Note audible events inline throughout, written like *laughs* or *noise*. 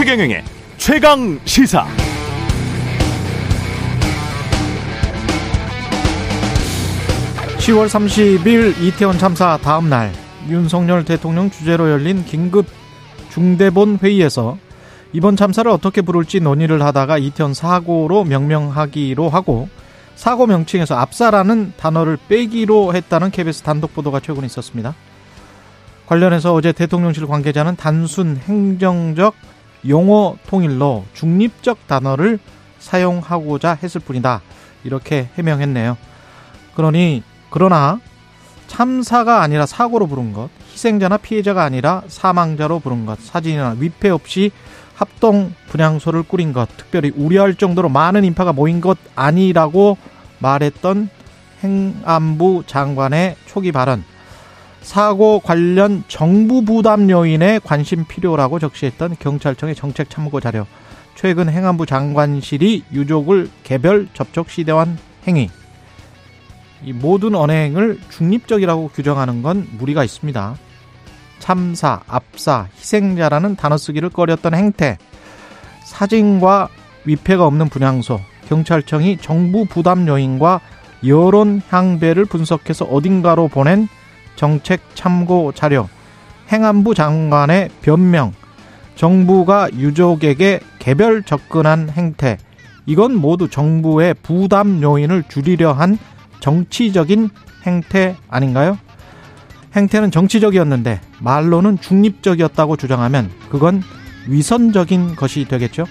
최경영의 최강 시사. (10월 30일) 이태원 참사 다음 날 윤석열 대통령 주재로 열린 긴급 중대본 회의에서 이번 참사를 어떻게 부를지 논의를 하다가 이태원 사고로 명명하기로 하고 사고 명칭에서 압사라는 단어를 빼기로 했다는 KBS 단독 보도가 최근 있었습니다. 관련해서 어제 대통령실 관계자는 단순 행정적 용어 통일로 중립적 단어를 사용하고자 했을 뿐이다. 이렇게 해명했네요. 그러니 그러나 참사가 아니라 사고로 부른 것, 희생자나 피해자가 아니라 사망자로 부른 것, 사진이나 위패 없이 합동 분향소를 꾸린 것, 특별히 우려할 정도로 많은 인파가 모인 것 아니라고 말했던 행안부 장관의 초기 발언, 사고 관련 정부 부담 요인에 관심 필요라고 적시했던 경찰청의 정책 참고 자료, 최근 행안부 장관실이 유족을 개별 접촉 시대한 행위, 이 모든 언행을 중립적이라고 규정하는 건 무리가 있습니다. 참사, 압사, 희생자라는 단어 쓰기를 꺼렸던 행태, 사진과 위패가 없는 분향소, 경찰청이 정부 부담 요인과 여론 향배를 분석해서 어딘가로 보낸 정책 참고 자료, 행안부 장관의 변명, 정부가 유족에게 개별 접근한 행태, 이건 모두 정부의 부담 요인을 줄이려 한 정치적인 행태 아닌가요? 행태는 정치적이었는데 말로는 중립적이었다고 주장하면 그건 위선적인 것이 되겠죠?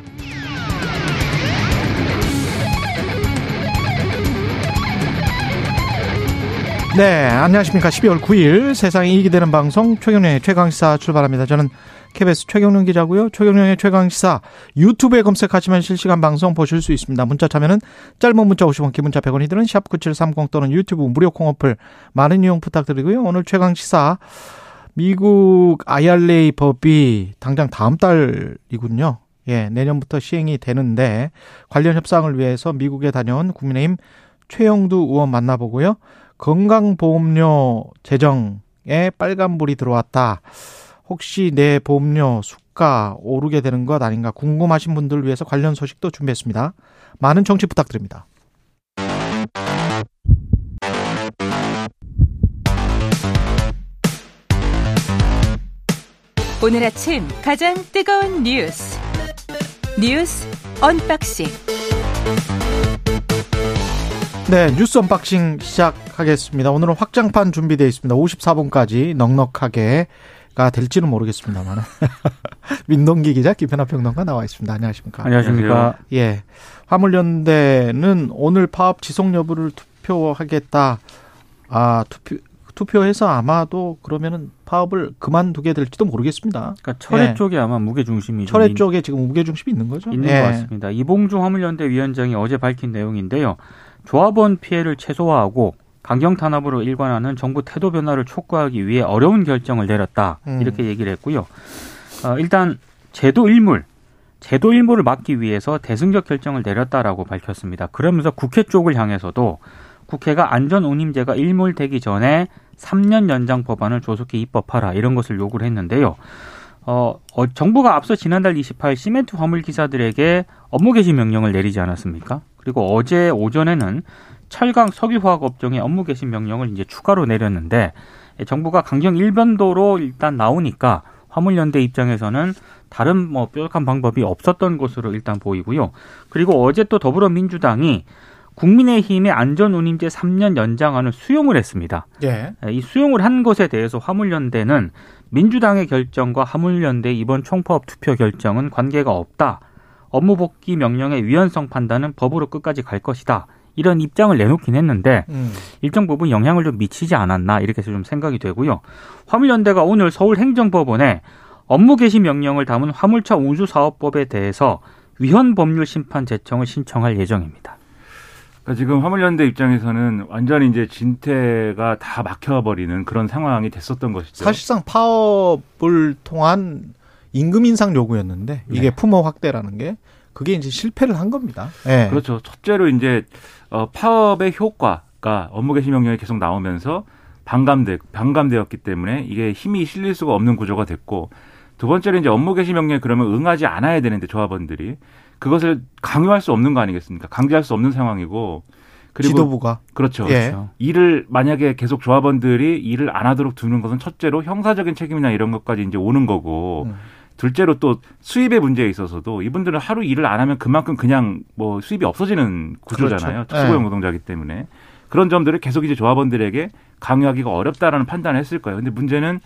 네, 안녕하십니까. 12월 9일 세상에 이익이 되는 방송 최경련의 최강시사 출발합니다. 저는 KBS 최경련 기자고요. 최경련의 최강시사 유튜브에 검색하시면 실시간 방송 보실 수 있습니다. 문자 참여는 짧은 문자 50원, 기문자 100원이 드는 샵9730 또는 유튜브 무료 콩 어플 많은 이용 부탁드리고요. 오늘 최강시사 미국 IRA 법이 당장 다음 달이군요. 예, 내년부터 시행이 되는데 관련 협상을 위해서 미국에 다녀온 국민의힘 최영두 의원 만나보고요. 건강보험료 재정에 빨간불이 들어왔다. 혹시 내 보험료 수가 오르게 되는 것 아닌가 궁금하신 분들 위해서 관련 소식도 준비했습니다. 많은 청취 부탁드립니다. 오늘 아침 가장 뜨거운 뉴스 뉴스 unboxing 네, 뉴스 unboxing 시작하겠습니다. 오늘은 확장판 준비되어 있습니다. 54분까지 넉넉하게 가 될지는 모르겠습니다만 *laughs* 민동기 기자 김민하 평론가 나와 있습니다. 안녕하십니까? 안녕하십니까? 예, 화물연대는 오늘 파업 지속 여부를 투표하겠다. 아 투표 투표해서 아마도 그러면은 파업을 그만두게 될지도 모르겠습니다. 그러니까 철회 예. 쪽에 아마 무게 중심이 철회 쪽에 지금 무게 중심이 있는 거죠? 있는 예. 것 같습니다. 이봉주 화물연대 위원장이 어제 밝힌 내용인데요. 조합원 피해를 최소화하고 강경 탄압으로 일관하는 정부 태도 변화를 촉구하기 위해 어려운 결정을 내렸다 음. 이렇게 얘기를 했고요. 어, 일단 제도 일물 제도 일물을 막기 위해서 대승적 결정을 내렸다라고 밝혔습니다. 그러면서 국회 쪽을 향해서도 국회가 안전 운임제가 일몰되기 전에 3년 연장 법안을 조속히 입법하라 이런 것을 요구를 했는데요. 어, 어, 정부가 앞서 지난달 28일 시멘트 화물 기사들에게 업무 개시 명령을 내리지 않았습니까? 그리고 어제 오전에는 철강 석유화학 업종의 업무 개심 명령을 이제 추가로 내렸는데 정부가 강경 일변도로 일단 나오니까 화물연대 입장에서는 다른 뭐 뾰족한 방법이 없었던 것으로 일단 보이고요. 그리고 어제 또 더불어민주당이 국민의힘의 안전운임제 3년 연장안을 수용을 했습니다. 예. 이 수용을 한 것에 대해서 화물연대는 민주당의 결정과 화물연대 이번 총파업 투표 결정은 관계가 없다. 업무 복귀 명령의 위헌성 판단은 법으로 끝까지 갈 것이다. 이런 입장을 내놓긴 했는데 음. 일정 부분 영향을 좀 미치지 않았나 이렇게 해서 좀 생각이 되고요. 화물연대가 오늘 서울행정법원에 업무 개시 명령을 담은 화물차 운수사업법에 대해서 위헌 법률 심판 제청을 신청할 예정입니다. 그러니까 지금 화물연대 입장에서는 완전히 이제 진퇴가 다 막혀버리는 그런 상황이 됐었던 것이죠. 사실상 파업을 통한 임금 인상 요구였는데 이게 네. 품어 확대라는 게 그게 이제 실패를 한 겁니다. 네. 그렇죠. 첫째로 이제 어, 파업의 효과가 업무 개시 명령이 계속 나오면서 반감돼 반감되었기 때문에 이게 힘이 실릴 수가 없는 구조가 됐고 두 번째로 이제 업무 개시 명령에 그러면 응하지 않아야 되는데 조합원들이 그것을 강요할 수 없는 거 아니겠습니까? 강제할 수 없는 상황이고 그리고 지도부가 그렇죠. 예. 일을 만약에 계속 조합원들이 일을 안 하도록 두는 것은 첫째로 형사적인 책임이나 이런 것까지 이제 오는 거고 음. 둘째로 또 수입의 문제에 있어서도 이분들은 하루 일을 안 하면 그만큼 그냥 뭐 수입이 없어지는 구조잖아요. 그렇죠. 특수고용 네. 노동자이기 때문에 그런 점들을 계속 이제 조합원들에게 강요하기가 어렵다라는 판단을 했을 거예요. 근데 문제는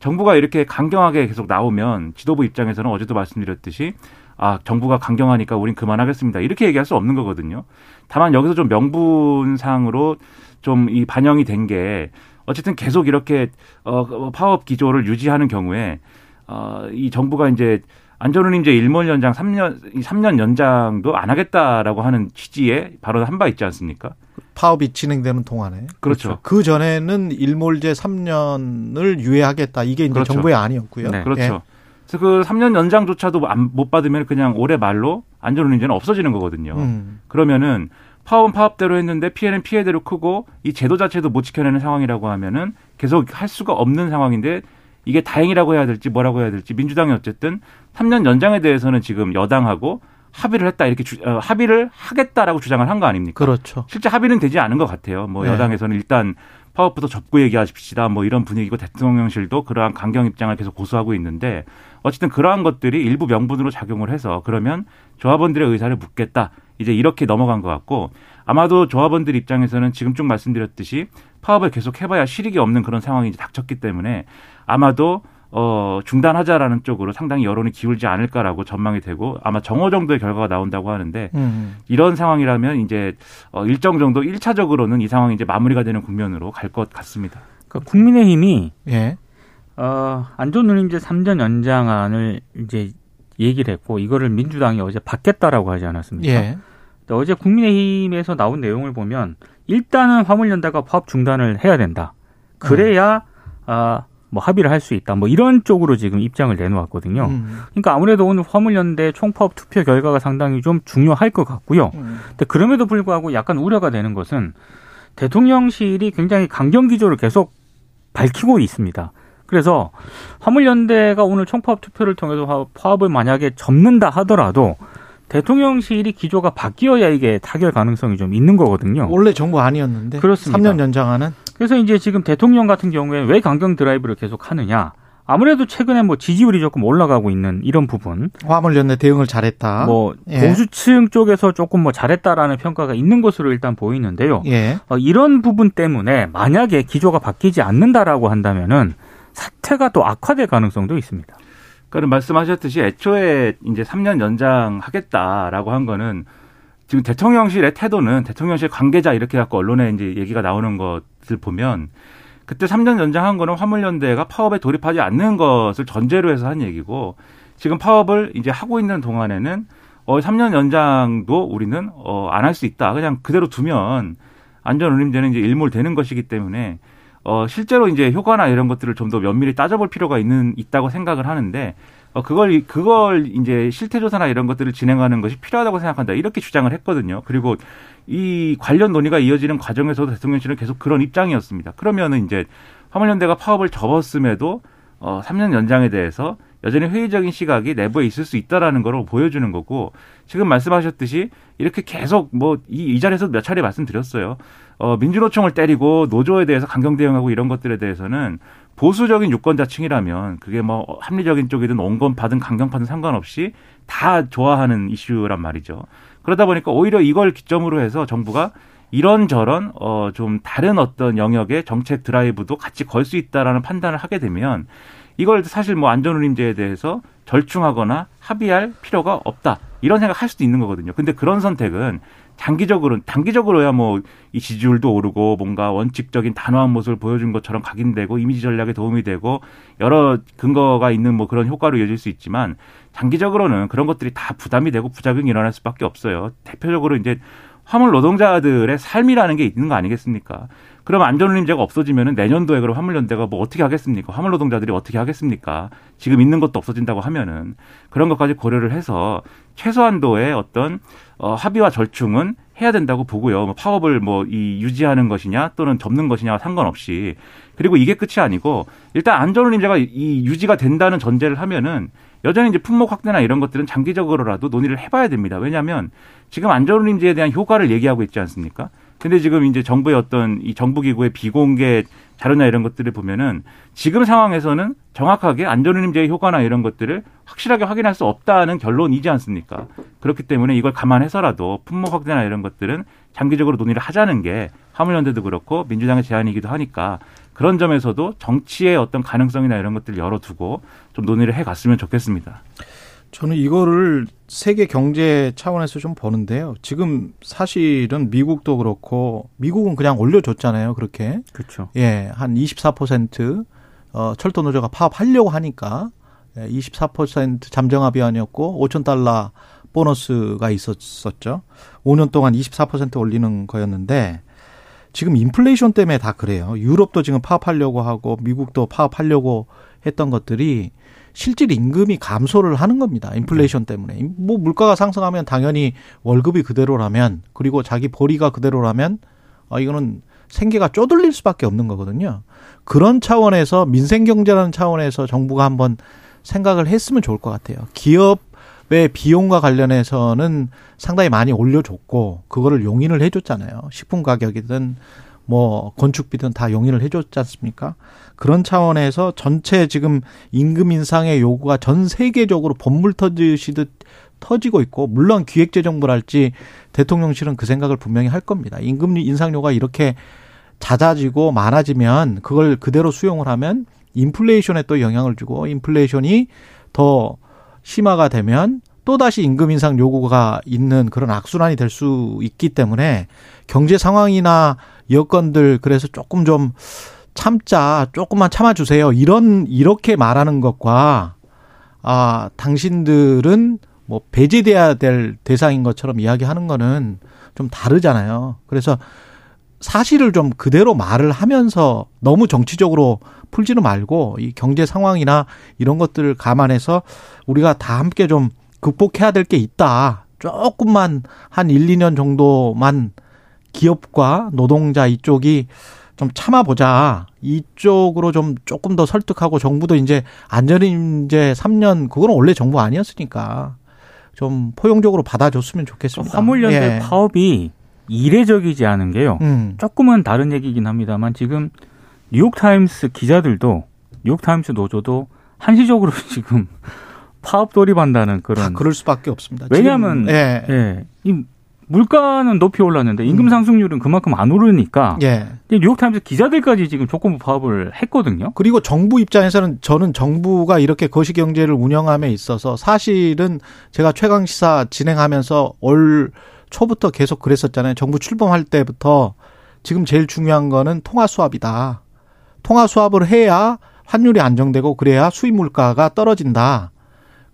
정부가 이렇게 강경하게 계속 나오면 지도부 입장에서는 어제도 말씀드렸듯이 아 정부가 강경하니까 우린 그만하겠습니다 이렇게 얘기할 수 없는 거거든요. 다만 여기서 좀 명분상으로 좀 이 반영이 된 게 어쨌든 계속 이렇게 어 파업 기조를 유지하는 경우에 어 이 정부가 이제 안전운임 이제 일몰 연장 3년 이 3년 연장도 안 하겠다라고 하는 취지의 발언을 한바 있지 않습니까? 파업이 진행되는 동안에 그렇죠. 그 전에는 일몰제 3년을 유예하겠다. 이게 이제 그렇죠. 정부의 아니었고요. 네. 그렇죠. 예. 그래서 그 3년 연장조차도 안- 못 받으면 그냥 올해 말로 안전운임제는 없어지는 거거든요. 음. 그러면은 파업은 파업대로 했는데 피해는 피해대로 크고 이 제도 자체도 못 지켜내는 상황이라고 하면은 계속 할 수가 없는 상황인데 이게 다행이라고 해야 될지 뭐라고 해야 될지 민주당이 어쨌든 3년 연장에 대해서는 지금 여당하고 합의를 했다 이렇게 주- 어, 합의를 하겠다라고 주장을 한 거 아닙니까? 그렇죠. 실제 합의는 되지 않은 것 같아요. 뭐 네. 여당에서는 일단 파업부터 접고 얘기하십시다. 뭐 이런 분위기고 대통령실도 그러한 강경 입장을 계속 고수하고 있는데 어쨌든 그러한 것들이 일부 명분으로 작용을 해서 그러면 조합원들의 의사를 묻겠다. 이제 이렇게 넘어간 것 같고 아마도 조합원들 입장에서는 지금 쭉 말씀드렸듯이 파업을 계속 해봐야 실익이 없는 그런 상황이 이제 닥쳤기 때문에 아마도 어, 중단하자라는 쪽으로 상당히 여론이 기울지 않을까라고 전망이 되고 아마 정오 정도의 결과가 나온다고 하는데 음. 이런 상황이라면 이제 어, 일정 정도 1차적으로는 이 상황이 이제 마무리가 되는 국면으로 갈 것 같습니다. 그러니까 국민의힘이 예. 어, 안전운임제 3년 연장안을 이제 얘기를 했고 이거를 민주당이 어제 받겠다라고 하지 않았습니까? 예. 근데 어제 국민의힘에서 나온 내용을 보면 일단은 화물연대가 파업 중단을 해야 된다. 그래야 아, 뭐 합의를 할 수 있다. 뭐 이런 쪽으로 지금 입장을 내놓았거든요. 음. 그러니까 아무래도 오늘 화물연대 총파업 투표 결과가 상당히 좀 중요할 것 같고요. 음. 근데 그럼에도 불구하고 약간 우려가 되는 것은 대통령실이 굉장히 강경 기조를 계속 밝히고 있습니다. 그래서 화물연대가 오늘 총파업 투표를 통해서 화- 파업을 만약에 접는다 하더라도 대통령실이 기조가 바뀌어야 이게 타결 가능성이 좀 있는 거거든요. 원래 정부 아니었는데 그렇습니다. 3년 연장하는 그래서 이제 지금 대통령 같은 경우에 왜 강경 드라이브를 계속 하느냐? 아무래도 최근에 뭐 지지율이 조금 올라가고 있는 이런 부분, 화물연대 대응을 잘했다. 뭐 예. 보수층 쪽에서 조금 뭐 잘했다라는 평가가 있는 것으로 일단 보이는데요. 예. 어, 이런 부분 때문에 만약에 기조가 바뀌지 않는다라고 한다면은 사태가 또 악화될 가능성도 있습니다. 그러니까 말씀하셨듯이 애초에 이제 3년 연장하겠다라고 한 거는 지금 대통령실의 태도는 대통령실 관계자 이렇게 갖고 언론에 이제 얘기가 나오는 것을 보면 그때 3년 연장한 거는 화물연대가 파업에 돌입하지 않는 것을 전제로 해서 한 얘기고 지금 파업을 이제 하고 있는 동안에는 어 3년 연장도 우리는 어안 할 수 있다. 그냥 그대로 두면 안전 운임제는 이제 일몰되는 것이기 때문에 어 실제로 이제 효과나 이런 것들을 좀 더 면밀히 따져볼 필요가 있는 있다고 생각을 하는데 어 그걸 그걸 이제 실태 조사나 이런 것들을 진행하는 것이 필요하다고 생각한다 이렇게 주장을 했거든요. 그리고 이 관련 논의가 이어지는 과정에서도 대통령실은 계속 그런 입장이었습니다. 그러면은 이제 화물연대가 파업을 접었음에도 어 3년 연장에 대해서 여전히 회의적인 시각이 내부에 있을 수 있다라는 걸 보여주는 거고 지금 말씀하셨듯이 이렇게 계속 뭐 이 이 자리에서 몇 차례 말씀드렸어요. 어 민주노총을 때리고 노조에 대해서 강경 대응하고 이런 것들에 대해서는 보수적인 유권자층이라면 그게 뭐 합리적인 쪽이든 온건파든 강경파든 상관없이 다 좋아하는 이슈란 말이죠. 그러다 보니까 오히려 이걸 기점으로 해서 정부가 이런저런 어 좀 다른 어떤 영역의 정책 드라이브도 같이 걸 수 있다라는 판단을 하게 되면 이걸 사실 뭐 안전운임제에 대해서 절충하거나 합의할 필요가 없다 이런 생각 할 수도 있는 거거든요. 근데 그런 선택은 장기적으로 단기적으로야 뭐 이 지지율도 오르고 뭔가 원칙적인 단호한 모습을 보여준 것처럼 각인되고 이미지 전략에 도움이 되고 여러 근거가 있는 뭐 그런 효과로 이어질 수 있지만 장기적으로는 그런 것들이 다 부담이 되고 부작용이 일어날 수밖에 없어요. 대표적으로 이제 화물 노동자들의 삶이라는 게 있는 거 아니겠습니까? 그럼 안전운임제가 없어지면은 내년도에 그럼 화물연대가 뭐 어떻게 하겠습니까? 화물 노동자들이 어떻게 하겠습니까? 지금 있는 것도 없어진다고 하면은 그런 것까지 고려를 해서 최소한도의 어떤 어, 합의와 절충은 해야 된다고 보고요. 뭐 파업을 뭐 이 유지하는 것이냐 또는 접는 것이냐와 상관없이 그리고 이게 끝이 아니고 일단 안전운임제가 이 유지가 된다는 전제를 하면은 여전히 이제 품목 확대나 이런 것들은 장기적으로라도 논의를 해봐야 됩니다. 왜냐하면 지금 안전운임제에 대한 효과를 얘기하고 있지 않습니까? 근데 지금 이제 정부의 어떤 이 정부기구의 비공개 자료나 이런 것들을 보면은 지금 상황에서는 정확하게 안전운임제의 효과나 이런 것들을 확실하게 확인할 수 없다는 결론이지 않습니까? 그렇기 때문에 이걸 감안해서라도 품목 확대나 이런 것들은 장기적으로 논의를 하자는 게 화물연대도 그렇고 민주당의 제안이기도 하니까 그런 점에서도 정치의 어떤 가능성이나 이런 것들을 열어두고 좀 논의를 해갔으면 좋겠습니다. 저는 이거를 세계 경제 차원에서 좀 보는데요. 지금 사실은 미국도 그렇고 미국은 그냥 올려줬잖아요. 그렇게. 그렇죠. 예, 한 24% 어, 철도 노조가 파업하려고 하니까 24% 잠정 합의 안이었고 5천 달러 보너스가 있었었죠. 5년 동안 24% 올리는 거였는데 지금 인플레이션 때문에 다 그래요. 유럽도 지금 파업하려고 하고 미국도 파업하려고 했던 것들이 실질 임금이 감소를 하는 겁니다. 인플레이션 네. 때문에. 뭐 물가가 상승하면 당연히 월급이 그대로라면 그리고 자기 보리가 그대로라면 아 이거는 생계가 쪼들릴 수밖에 없는 거거든요. 그런 차원에서 민생 경제라는 차원에서 정부가 한번 생각을 했으면 좋을 것 같아요. 기업의 비용과 관련해서는 상당히 많이 올려줬고 그거를 용인을 해줬잖아요. 식품 가격이든 뭐 건축비든 다 용인을 해줬지 않습니까? 그런 차원에서 전체 지금 임금 인상의 요구가 전 세계적으로 본물 터지시듯 터지고 있고 물론 기획재정부랄지 대통령실은 그 생각을 분명히 할 겁니다. 임금 인상료가 이렇게 잦아지고 많아지면 그걸 그대로 수용을 하면 인플레이션에 또 영향을 주고 인플레이션이 더 심화가 되면 또다시 임금 인상 요구가 있는 그런 악순환이 될 수 있기 때문에 경제 상황이나 여건들 그래서 조금 좀 참자 조금만 참아주세요 이런 이렇게 말하는 것과 아 당신들은 뭐 배제돼야 될 대상인 것처럼 이야기하는 거는 좀 다르잖아요. 그래서 사실을 좀 그대로 말을 하면서 너무 정치적으로 풀지는 말고 이 경제 상황이나 이런 것들을 감안해서 우리가 다 함께 좀 극복해야 될 게 있다. 조금만 한 1, 2년 정도만 기업과 노동자 이쪽이 좀 참아보자. 이쪽으로 좀 조금 더 설득하고 정부도 이제 안전인제 3년 그거는 원래 정부 아니었으니까 좀 포용적으로 받아줬으면 좋겠습니다. 화물연대 예. 파업이 이례적이지 않은 게요. 음. 조금은 다른 얘기긴 합니다만 지금 뉴욕타임스 기자들도 뉴욕타임스 노조도 한시적으로 *laughs* 지금 파업 돌입한다는 그런. 그럴 수밖에 없습니다. 왜냐하면 예. 예. 이 물가는 높이 올랐는데 임금 음. 상승률은 그만큼 안 오르니까 예. 뉴욕타임스 기자들까지 지금 조건부 파업을 했거든요. 그리고 정부 입장에서는 저는 정부가 이렇게 거시경제를 운영함에 있어서 사실은 제가 최강 시사 진행하면서 올 초부터 계속 그랬었잖아요. 정부 출범할 때부터 지금 제일 중요한 거는 통화 수합이다. 통화 수합을 해야 환율이 안정되고 그래야 수입 물가가 떨어진다.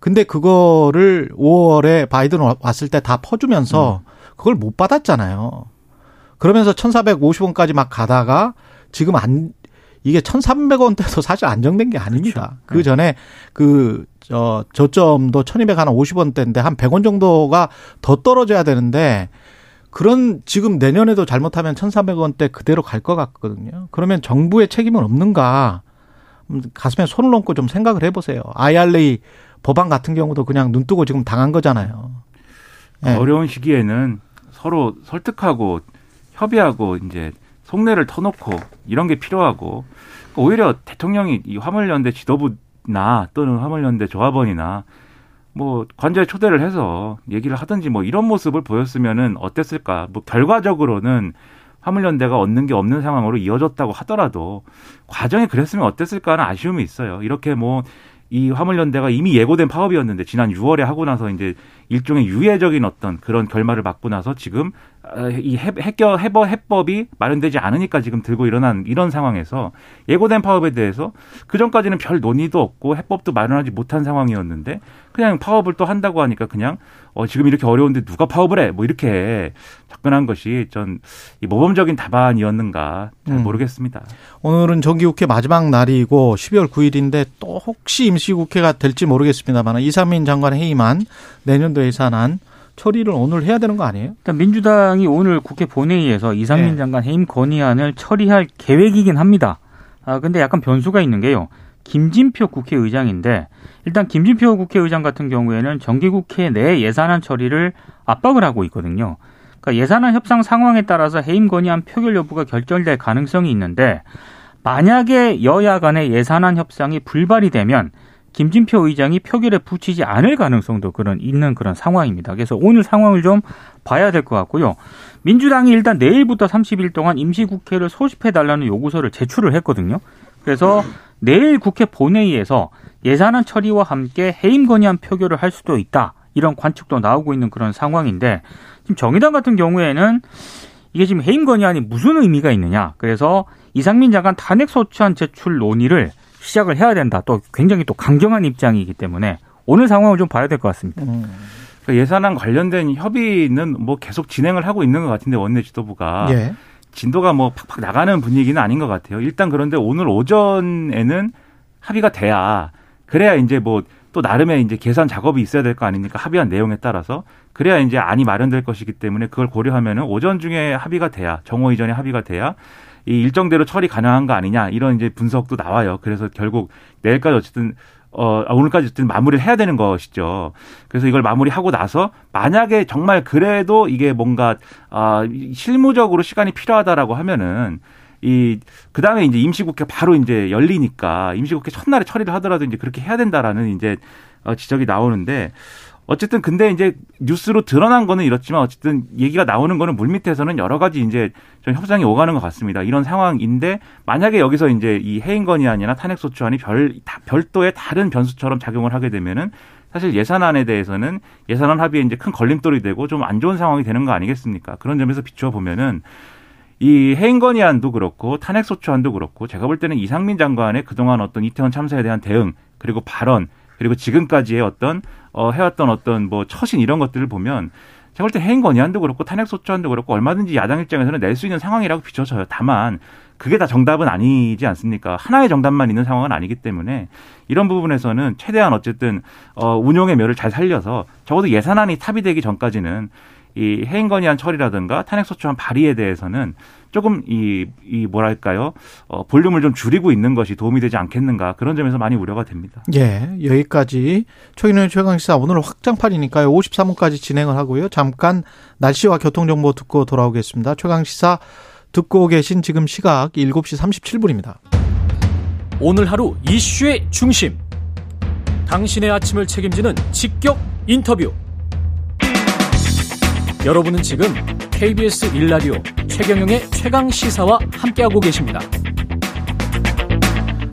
근데 그거를 5월에 바이든 왔을 때 다 퍼주면서 음. 그걸 못 받았잖아요. 그러면서 1,450원까지 막 가다가 지금 안 이게 1,300원대도 사실 안정된 게 아닙니다. 그렇죠. 그 네. 전에 그, 저, 저점도 1,250원대인데 한 100원 정도가 더 떨어져야 되는데 그런 지금 내년에도 잘못하면 1,300원대 그대로 갈 것 같거든요. 그러면 정부의 책임은 없는가? 음, 가슴에 손을 얹고 좀 생각을 해보세요. IRA 법안 같은 경우도 그냥 눈 뜨고 지금 당한 거잖아요. 네. 어려운 시기에는 서로 설득하고 협의하고 이제 속내를 터놓고 이런 게 필요하고 오히려 대통령이 이 화물연대 지도부나 또는 화물연대 조합원이나 뭐 관저에 초대를 해서 얘기를 하든지 뭐 이런 모습을 보였으면은 어땠을까? 뭐 결과적으로는 화물연대가 얻는 게 없는 상황으로 이어졌다고 하더라도 과정이 그랬으면 어땠을까 하는 아쉬움이 있어요. 이렇게 뭐 이 화물연대가 이미 예고된 파업이었는데 지난 6월에 하고 나서 이제 일종의 유예적인 어떤 그런 결말을 맞고 나서 지금 어, 이 해결 해버 해법이 마련되지 않으니까 지금 들고 일어난 이런 상황에서 예고된 파업에 대해서 그 전까지는 별 논의도 없고 해법도 마련하지 못한 상황이었는데 그냥 파업을 또 한다고 하니까 그냥 어 지금 이렇게 어려운데 누가 파업을 해? 뭐 이렇게 접근한 것이 전 이 모범적인 답안이었는가 잘 음. 모르겠습니다. 오늘은 정기국회 마지막 날이고 12월 9일인데 또 혹시 임시국회가 될지 모르겠습니다만 이상민 장관 회의만 내년도 예산안 처리를 오늘 해야 되는 거 아니에요? 일단 민주당이 오늘 국회 본회의에서 이상민 네. 장관 해임 건의안을 처리할 계획이긴 합니다. 아 근데 약간 변수가 있는 게요. 김진표 국회의장인데 일단 김진표 국회의장 같은 경우에는 정기국회 내 예산안 처리를 압박을 하고 있거든요. 그러니까 예산안 협상 상황에 따라서 해임 건의안 표결 여부가 결정될 가능성이 있는데 만약에 여야 간의 예산안 협상이 불발이 되면 김진표 의장이 표결에 붙이지 않을 가능성도 그런 있는 그런 상황입니다. 그래서 오늘 상황을 좀 봐야 될 것 같고요. 민주당이 일단 내일부터 30일 동안 임시국회를 소집해 달라는 요구서를 제출을 했거든요. 그래서 내일 국회 본회의에서 예산안 처리와 함께 해임 건의안 표결을 할 수도 있다. 이런 관측도 나오고 있는 그런 상황인데 지금 정의당 같은 경우에는 이게 지금 해임 건의안이 무슨 의미가 있느냐. 그래서 이상민 장관 탄핵 소추안 제출 논의를 시작을 해야 된다. 또 굉장히 또 강경한 입장이기 때문에 오늘 상황을 좀 봐야 될 것 같습니다. 음. 그러니까 예산안 관련된 협의는 뭐 계속 진행을 하고 있는 것 같은데 원내 지도부가 예. 진도가 뭐 팍팍 나가는 분위기는 아닌 것 같아요. 일단 그런데 오늘 오전에는 합의가 돼야 그래야 이제 뭐 또 나름의 이제 계산 작업이 있어야 될 거 아닙니까? 합의한 내용에 따라서 그래야 이제 안이 마련될 것이기 때문에 그걸 고려하면은 오전 중에 합의가 돼야 정오 이전에 합의가 돼야 이 일정대로 처리 가능한 거 아니냐 이런 이제 분석도 나와요. 그래서 결국 내일까지 어쨌든 어 아, 오늘까지 어쨌든 마무리를 해야 되는 것이죠. 그래서 이걸 마무리하고 나서 만약에 정말 그래도 이게 뭔가 아 실무적으로 시간이 필요하다라고 하면은 이 그 다음에 이제 임시국회 바로 이제 열리니까 임시국회 첫날에 처리를 하더라도 이제 그렇게 해야 된다라는 이제 어, 지적이 나오는데 어쨌든 근데 이제 뉴스로 드러난 거는 이렇지만 어쨌든 얘기가 나오는 거는 물밑에서는 여러 가지 이제 좀 협상이 오가는 것 같습니다. 이런 상황인데 만약에 여기서 이제 이 해임 건의안이나 탄핵 소추안이 별 다- 별도의 다른 변수처럼 작용을 하게 되면은 사실 예산안에 대해서는 예산안 합의에 이제 큰 걸림돌이 되고 좀 안 좋은 상황이 되는 거 아니겠습니까? 그런 점에서 비추어 보면은 이 해임 건의안도 그렇고 탄핵 소추안도 그렇고 제가 볼 때는 이상민 장관의 그동안 어떤 이태원 참사에 대한 대응 그리고 발언 그리고 지금까지의 어떤 어 해왔던 어떤 뭐 처신 이런 것들을 보면 제가 볼 때 해임 건의안도 그렇고 탄핵 소추안도 그렇고 얼마든지 야당 입장에서는 낼 수 있는 상황이라고 비춰져요. 다만 그게 다 정답은 아니지 않습니까? 하나의 정답만 있는 상황은 아니기 때문에 이런 부분에서는 최대한 어쨌든 어 운용의 묘를 잘 살려서 적어도 예산안이 탑의되기 전까지는 이 해임 건의안 처리라든가 탄핵 소추안 발의에 대해서는 조금 이, 이 뭐랄까요 어, 볼륨을 좀 줄이고 있는 것이 도움이 되지 않겠는가 그런 점에서 많이 우려가 됩니다. 예, 여기까지 최근의 최강시사 오늘 확장판이니까요. 53분까지 진행을 하고요. 잠깐 날씨와 교통정보 듣고 돌아오겠습니다. 최강시사 듣고 계신 지금 시각 7시 37분입니다. 오늘 하루 이슈의 중심. 당신의 아침을 책임지는 직격 인터뷰. 여러분은 지금 KBS 일라디오 최경영의 최강 시사와 함께하고 계십니다.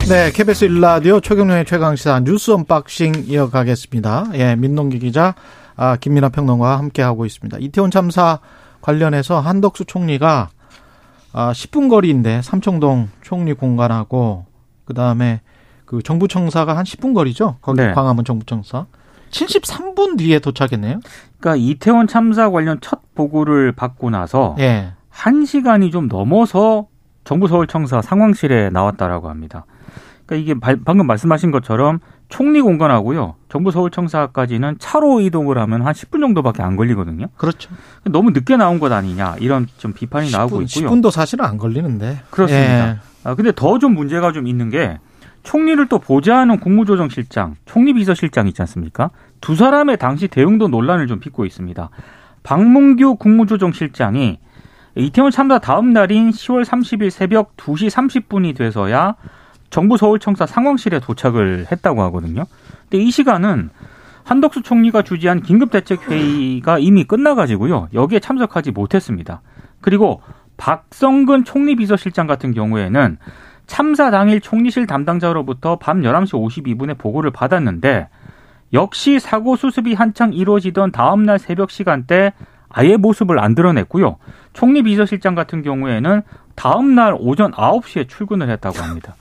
네, KBS 1라디오 최경영의 최강 시사 뉴스 unboxing 이어가겠습니다. 예, 민동기 기자, 아, 김민하 평론가와 함께하고 있습니다. 이태원 참사 관련해서 한덕수 총리가 아, 10분 거리인데 삼청동 총리 공관하고 그 다음에 그 정부청사가 한 10분 거리죠. 거기 네. 광화문 정부청사. 73분 뒤에 도착했네요. 그러니까 이태원 참사 관련 첫 보고를 받고 나서 예. 한 시간이 좀 넘어서 정부 서울청사 상황실에 나왔다라고 합니다. 그러니까 이게 발- 방금 말씀하신 것처럼 총리 공간하고요. 정부 서울청사까지는 차로 이동을 하면 한 10분 정도밖에 안 걸리거든요. 그렇죠. 너무 늦게 나온 것 아니냐 이런 좀 비판이 나오고 10분, 있고요. 10분도 사실은 안 걸리는데. 그렇습니다. 예. 아, 근데 더 좀 문제가 좀 있는 게 총리를 또 보좌하는 국무조정실장, 총리 비서실장 있지 않습니까? 두 사람의 당시 대응도 논란을 좀 빚고 있습니다. 박문규 국무조정실장이 이태원 참사 다음 날인 10월 30일 새벽 2시 30분이 돼서야 정부 서울청사 상황실에 도착을 했다고 하거든요. 근데 이 시간은 한덕수 총리가 주재한 긴급대책회의가 이미 끝나가지고요. 여기에 참석하지 못했습니다. 그리고 박성근 총리 비서실장 같은 경우에는 참사 당일 총리실 담당자로부터 밤 11시 52분에 보고를 받았는데 역시 사고 수습이 한창 이루어지던 다음날 새벽 시간대 아예 모습을 안 드러냈고요. 총리 비서실장 같은 경우에는 다음날 오전 9시에 출근을 했다고 합니다.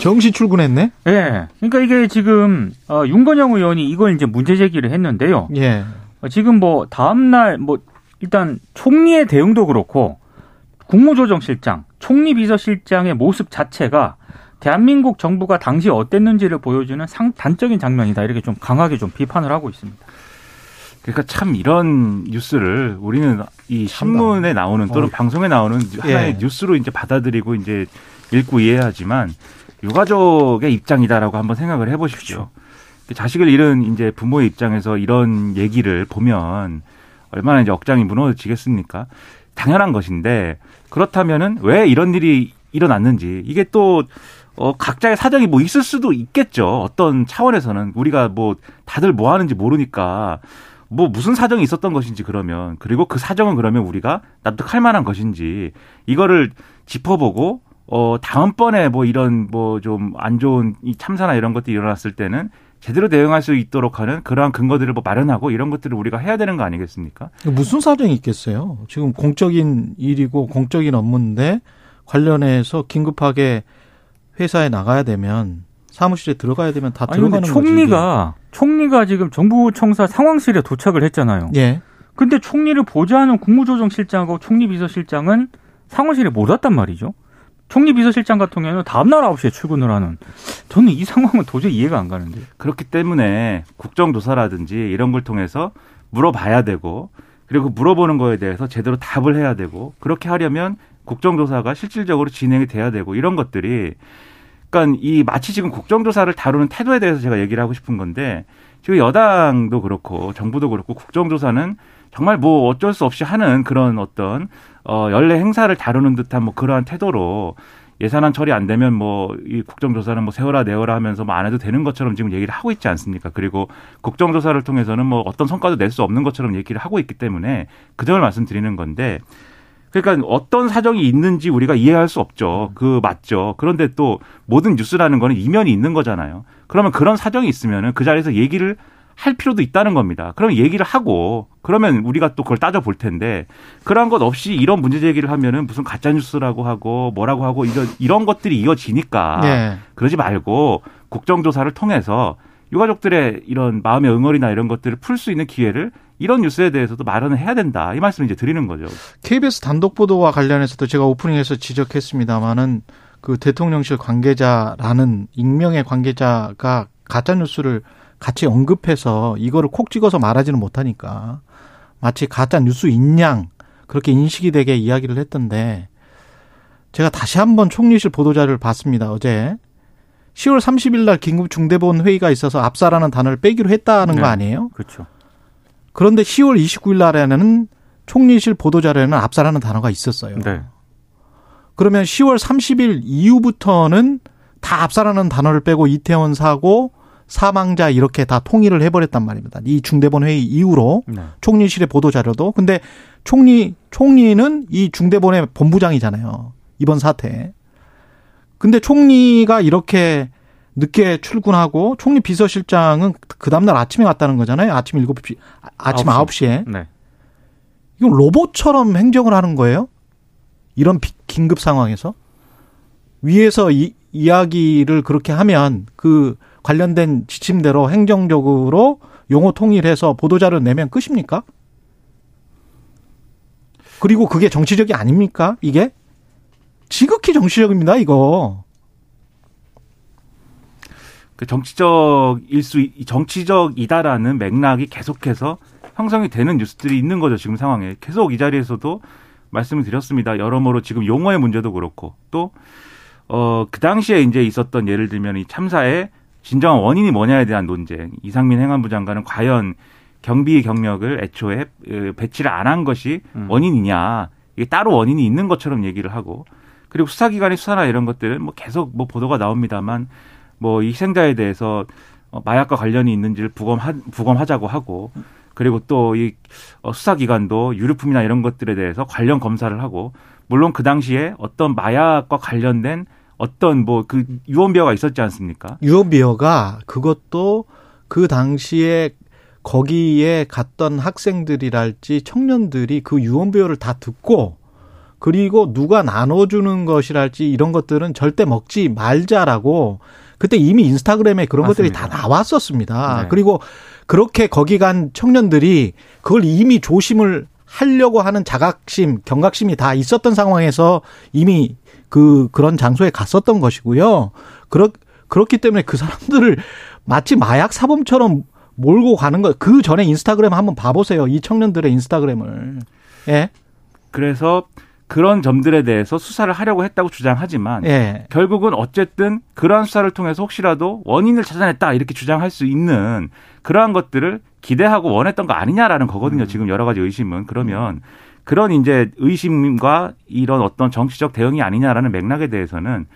정시 출근했네? 예. 그러니까 이게 지금 어, 윤건영 의원이 이걸 이제 문제 제기를 했는데요. 예. 어, 지금 뭐 다음날 뭐 일단 총리의 대응도 그렇고 국무조정실장, 총리 비서실장의 모습 자체가 대한민국 정부가 당시 어땠는지를 보여주는 상 단적인 장면이다 이렇게 좀 강하게 좀 비판을 하고 있습니다. 그러니까 참 이런 뉴스를 우리는 이 신문에 나오는 또는 어. 방송에 나오는 하나의 예. 뉴스로 이제 받아들이고 이제 읽고 이해하지만 유가족의 입장이다라고 한번 생각을 해보십시오. 자식을 잃은 이제 부모의 입장에서 이런 얘기를 보면 얼마나 이제 억장이 무너지겠습니까? 당연한 것인데 그렇다면은 왜 이런 일이 일어났는지 이게 또 어, 각자의 사정이 뭐 있을 수도 있겠죠. 어떤 차원에서는 우리가 뭐 다들 뭐 하는지 모르니까 뭐 무슨 사정이 있었던 것인지 그러면 그리고 그 사정은 그러면 우리가 납득할 만한 것인지 이거를 짚어보고 어 다음번에 뭐 이런 뭐 좀 안 좋은 이 참사나 이런 것들이 일어났을 때는 제대로 대응할 수 있도록 하는 그러한 근거들을 뭐 마련하고 이런 것들을 우리가 해야 되는 거 아니겠습니까? 무슨 사정이 있겠어요? 지금 공적인 일이고 공적인 업무인데 관련해서 긴급하게 회사에 나가야 되면 사무실에 들어가야 되면 다 아니 들어가는 총리가 총리가 지금 정부 청사 상황실에 도착을 했잖아요. 거지. 예. 근데 총리를 보좌하는 국무조정실장하고 총리 비서실장은 상황실에 못 왔단 말이죠. 총리 비서실장 같은 경우는 다음날 9시에 출근을 하는. 저는 이 상황은 도저히 이해가 안 가는데. 그렇기 때문에 국정조사라든지 이런 걸 통해서 물어봐야 되고 그리고 물어보는 거에 대해서 제대로 답을 해야 되고 그렇게 하려면 국정조사가 실질적으로 진행이 돼야 되고 이런 것들이 그러니까 이 마치 지금 국정조사를 다루는 태도에 대해서 제가 얘기를 하고 싶은 건데 지금 여당도 그렇고 정부도 그렇고 국정조사는 정말 뭐 어쩔 수 없이 하는 그런 어떤 어 연례 행사를 다루는 듯한 뭐 그러한 태도로 예산안 처리 안 되면 뭐 이 국정조사는 뭐 세워라 내워라 하면서 뭐 안 해도 되는 것처럼 지금 얘기를 하고 있지 않습니까? 그리고 국정조사를 통해서는 뭐 어떤 성과도 낼 수 없는 것처럼 얘기를 하고 있기 때문에 그 점을 말씀드리는 건데 그러니까 어떤 사정이 있는지 우리가 이해할 수 없죠. 그 맞죠. 그런데 또 모든 뉴스라는 거는 이면이 있는 거잖아요. 그러면 그런 사정이 있으면은 그 자리에서 얘기를 할 필요도 있다는 겁니다. 그러면 얘기를 하고 그러면 우리가 또 그걸 따져 볼 텐데 그러한 것 없이 이런 문제 제기를 하면은 무슨 가짜 뉴스라고 하고 뭐라고 하고 이런 이런 것들이 이어지니까 예. 그러지 말고 국정조사를 통해서 유가족들의 이런 마음의 응어리나 이런 것들을 풀 수 있는 기회를 이런 뉴스에 대해서도 마련을 해야 된다. 이 말씀을 이제 드리는 거죠. KBS 단독 보도와 관련해서도 제가 오프닝에서 지적했습니다마는 그 대통령실 관계자라는 익명의 관계자가 가짜 뉴스를 같이 언급해서 이거를 콕 찍어서 말하지는 못하니까 마치 가짜 뉴스인 양 그렇게 인식이 되게 이야기를 했던데 제가 다시 한번 총리실 보도자를 봤습니다. 어제 10월 30일 날 긴급 중대본 회의가 있어서 압사라는 단어를 빼기로 했다는 네. 거 아니에요? 그렇죠. 그런데 10월 29일 날에는 총리실 보도자료에는 압사라는 단어가 있었어요. 네. 그러면 10월 30일 이후부터는 다 압사라는 단어를 빼고 이태원 사고 사망자 이렇게 다 통일을 해버렸단 말입니다. 이 중대본 회의 이후로 네. 총리실의 보도 자료도 근데 총리 총리는 이 중대본의 본부장이잖아요. 이번 사태. 근데 총리가 이렇게 늦게 출근하고 총리 비서실장은 그 다음날 아침에 왔다는 거잖아요. 아침 7시 아침 아홉 9시 에. 네. 이건 로봇처럼 행정을 하는 거예요? 이런 비- 긴급 상황에서 위에서 이, 이야기를 그렇게 하면 그 관련된 지침대로 행정적으로 용어 통일해서 보도자료 내면 끝입니까? 그리고 그게 정치적이 아닙니까? 이게 지극히 정치적입니다. 이거 그 정치적일 수 있- 정치적이다라는 맥락이 계속해서 형성이 되는 뉴스들이 있는 거죠 지금 상황에 계속 이 자리에서도 말씀을 드렸습니다 여러모로 지금 용어의 문제도 그렇고 또 어 그 당시에 이제 있었던 예를 들면 이 참사의 진정한 원인이 뭐냐에 대한 논쟁. 이상민 행안부 장관은 과연 경비 경력을 애초에 어, 배치를 안 한 것이 음. 원인이냐. 이게 따로 원인이 있는 것처럼 얘기를 하고. 그리고 수사기관의 수사나 이런 것들은 뭐 계속 뭐 보도가 나옵니다만 뭐 이 희생자에 대해서 어, 마약과 관련이 있는지를 부검하, 부검하자고 하고 그리고 또 이 수사기관도 유류품이나 이런 것들에 대해서 관련 검사를 하고 물론 그 당시에 어떤 마약과 관련된 어떤 뭐 그 유언비어가 있었지 않습니까? 유언비어가 그것도 그 당시에 거기에 갔던 학생들이랄지 청년들이 그 유언비어를 다 듣고 그리고 누가 나눠주는 것이랄지 이런 것들은 절대 먹지 말자라고 그때 이미 인스타그램에 그런 것들이 다 맞습니다. 나왔었습니다. 네. 그리고 그렇게 거기 간 청년들이 그걸 이미 조심을 하려고 하는 자각심, 경각심이 다 있었던 상황에서 이미 그 그런 장소에 갔었던 것이고요. 그렇 그렇기 때문에 그 사람들을 마치 마약 사범처럼 몰고 가는 거. 그 전에 인스타그램 한번 봐보세요. 이 청년들의 인스타그램을. 예. 그래서 그런 점들에 대해서 수사를 하려고 했다고 주장하지만 예. 결국은 어쨌든 그러한 수사를 통해서 혹시라도 원인을 찾아냈다 이렇게 주장할 수 있는 그러한 것들을 기대하고 원했던 거 아니냐라는 거거든요. 지금 여러 가지 의심은. 그러면 그런 이제 의심과 이런 어떤 정치적 대응이 아니냐라는 맥락에 대해서는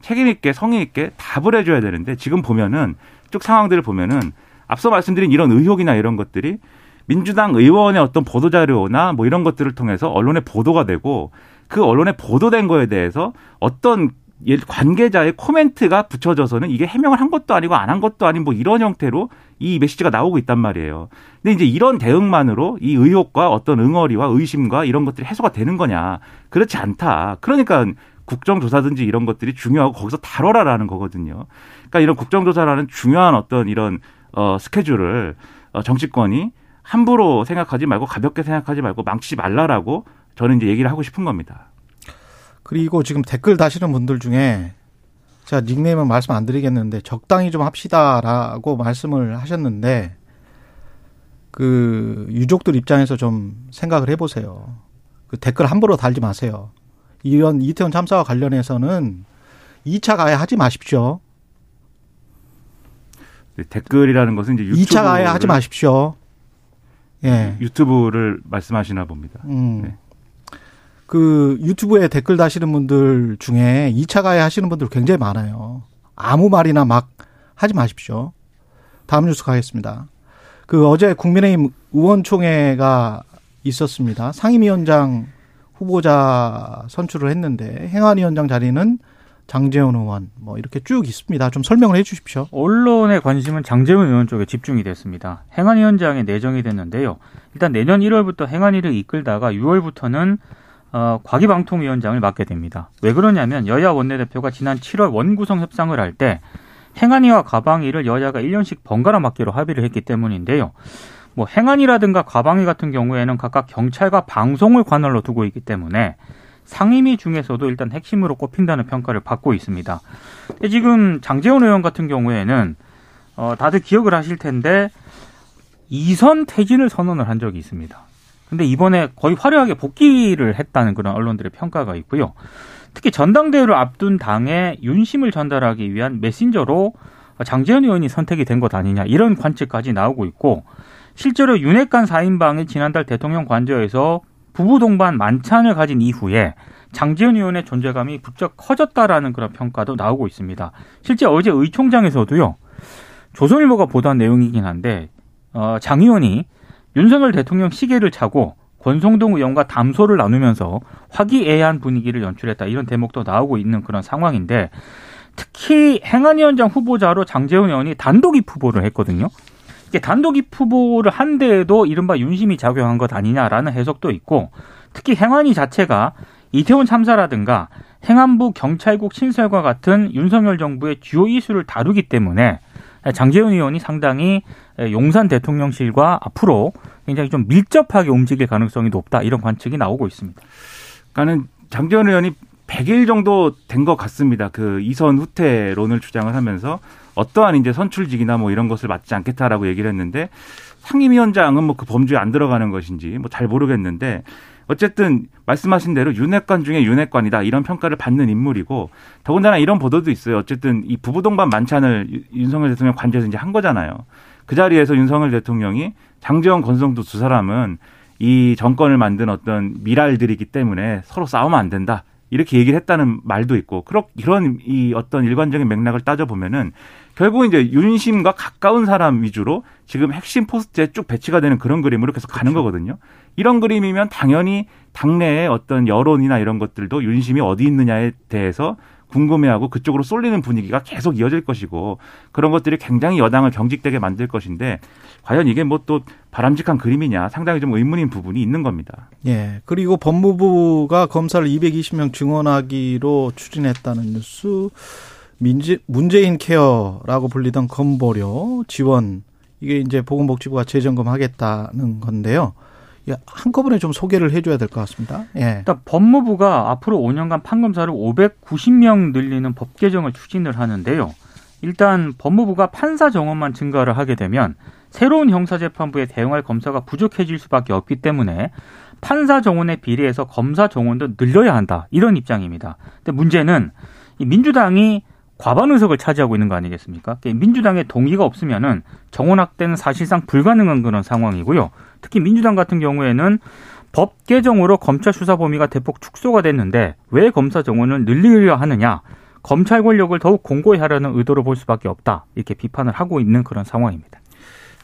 책임 있게 성의 있게 답을 해줘야 되는데 지금 보면은 쭉 상황들을 보면은 앞서 말씀드린 이런 의혹이나 이런 것들이 민주당 의원의 어떤 보도 자료나 뭐 이런 것들을 통해서 언론에 보도가 되고 그 언론에 보도된 거에 대해서 어떤 예, 관계자의 코멘트가 붙여져서는 이게 해명을 한 것도 아니고 안 한 것도 아닌 뭐 이런 형태로 이 메시지가 나오고 있단 말이에요. 근데 이제 이런 대응만으로 이 의혹과 어떤 응어리와 의심과 이런 것들이 해소가 되는 거냐? 그렇지 않다. 그러니까 국정조사든지 이런 것들이 중요하고 거기서 다뤄라라는 거거든요. 그러니까 이런 국정조사라는 중요한 어떤 이런 어 스케줄을 어 정치권이 함부로 생각하지 말고 가볍게 생각하지 말고 망치지 말라라고 저는 이제 얘기를 하고 싶은 겁니다. 그리고 지금 댓글 다시는 분들 중에 제가 닉네임은 말씀 안 드리겠는데 적당히 좀 합시다라고 말씀을 하셨는데 그 유족들 입장에서 좀 생각을 해보세요. 그 댓글 함부로 달지 마세요. 이런 이태원 참사와 관련해서는 2차 가해 하지 마십시오. 네, 댓글이라는 것은 이제 유튜브 2차 가해 하지 마십시오. 예. 유튜브를 말씀하시나 봅니다. 음. 네. 그 유튜브에 댓글 다시는 분들 중에 2차 가해 하시는 분들 굉장히 많아요. 아무 말이나 막 하지 마십시오. 다음 뉴스 가겠습니다. 그 어제 국민의힘 의원총회가 있었습니다. 상임위원장 후보자 선출을 했는데 행안위원장 자리는 장재원 의원 뭐 이렇게 쭉 있습니다. 좀 설명을 해 주십시오. 언론의 관심은 장재원 의원 쪽에 집중이 됐습니다. 행안위원장에 내정이 됐는데요. 일단 내년 1월부터 행안위를 이끌다가 6월부터는 어, 과기방통위원장을 맡게 됩니다. 왜 그러냐면 여야 원내대표가 지난 7월 원구성 협상을 할 때 행안위와 과방위를 여야가 1년씩 번갈아 맡기로 합의를 했기 때문인데요. 뭐 행안위라든가 과방위 같은 경우에는 각각 경찰과 방송을 관할로 두고 있기 때문에 상임위 중에서도 일단 핵심으로 꼽힌다는 평가를 받고 있습니다. 지금 장재원 의원 같은 경우에는 어, 다들 기억을 하실 텐데 이선 퇴진을 선언을 한 적이 있습니다. 근데 이번에 거의 화려하게 복귀를 했다는 그런 언론들의 평가가 있고요. 특히 전당대회를 앞둔 당에 윤심을 전달하기 위한 메신저로 장재현 의원이 선택이 된 것 아니냐 이런 관측까지 나오고 있고 실제로 윤핵관 4인방이 지난달 대통령 관저에서 부부 동반 만찬을 가진 이후에 장재현 의원의 존재감이 부쩍 커졌다라는 그런 평가도 나오고 있습니다. 실제 어제 의총장에서도요. 조선일보가 보도한 내용이긴 한데 어, 장 의원이 윤석열 대통령 시계를 차고 권성동 의원과 담소를 나누면서 화기애애한 분위기를 연출했다 이런 대목도 나오고 있는 그런 상황인데 특히 행안위원장 후보자로 장재훈 의원이 단독 입 후보를 했거든요. 이게 단독 입 후보를 한 데에도 이른바 윤심이 작용한 것 아니냐라는 해석도 있고 특히 행안위 자체가 이태원 참사라든가 행안부 경찰국 신설과 같은 윤석열 정부의 주요 이슈를 다루기 때문에 장재훈 의원이 상당히 용산 대통령실과 앞으로 굉장히 좀 밀접하게 움직일 가능성이 높다 이런 관측이 나오고 있습니다. 그러니까는 장재훈 의원이 100일 정도 된 것 같습니다. 그 이선 후퇴론을 주장을 하면서 어떠한 이제 선출직이나 뭐 이런 것을 맡지 않겠다라고 얘기를 했는데 상임위원장은 뭐 그 범주에 안 들어가는 것인지 뭐 잘 모르겠는데 어쨌든 말씀하신 대로 윤핵관 중에 윤핵관이다 이런 평가를 받는 인물이고 더군다나 이런 보도도 있어요. 어쨌든 이 부부 동반 만찬을 윤석열 대통령 관저에서 이제 한 거잖아요. 그 자리에서 윤석열 대통령이 장제원 권성동 두 사람은 이 정권을 만든 어떤 밀알들이기 때문에 서로 싸우면 안 된다. 이렇게 얘기를 했다는 말도 있고 그런 이런 이 어떤 일관적인 맥락을 따져 보면은 결국 이제 윤심과 가까운 사람 위주로 지금 핵심 포스트에 쭉 배치가 되는 그런 그림으로 계속 가는 그렇죠. 거거든요. 이런 그림이면 당연히 당내의 어떤 여론이나 이런 것들도 윤심이 어디 있느냐에 대해서 궁금해하고 그쪽으로 쏠리는 분위기가 계속 이어질 것이고 그런 것들이 굉장히 여당을 경직되게 만들 것인데 과연 이게 뭐 또 바람직한 그림이냐 상당히 좀 의문인 부분이 있는 겁니다. 예. 그리고 법무부가 검사를 220명 증언하기로 추진했다는 뉴스 민재, 문재인 케어라고 불리던 건보료 지원 이게 이제 보건복지부가 재점검하겠다는 건데요. 예, 한꺼번에 좀 소개를 해줘야 될 것 같습니다. 예. 일단 법무부가 앞으로 5년간 판검사를 590명 늘리는 법 개정을 추진을 하는데요. 일단 법무부가 판사 정원만 증가를 하게 되면 새로운 형사재판부에 대응할 검사가 부족해질 수밖에 없기 때문에 판사 정원에 비례해서 검사 정원도 늘려야 한다. 이런 입장입니다. 근데 문제는 이 민주당이 과반 의석을 차지하고 있는 거 아니겠습니까? 민주당의 동의가 없으면은 정원 확대는 사실상 불가능한 그런 상황이고요. 특히 민주당 같은 경우에는 법 개정으로 검찰 수사 범위가 대폭 축소가 됐는데 왜 검사 정원을 늘리려 하느냐? 검찰 권력을 더욱 공고히 하려는 의도로 볼 수밖에 없다. 이렇게 비판을 하고 있는 그런 상황입니다.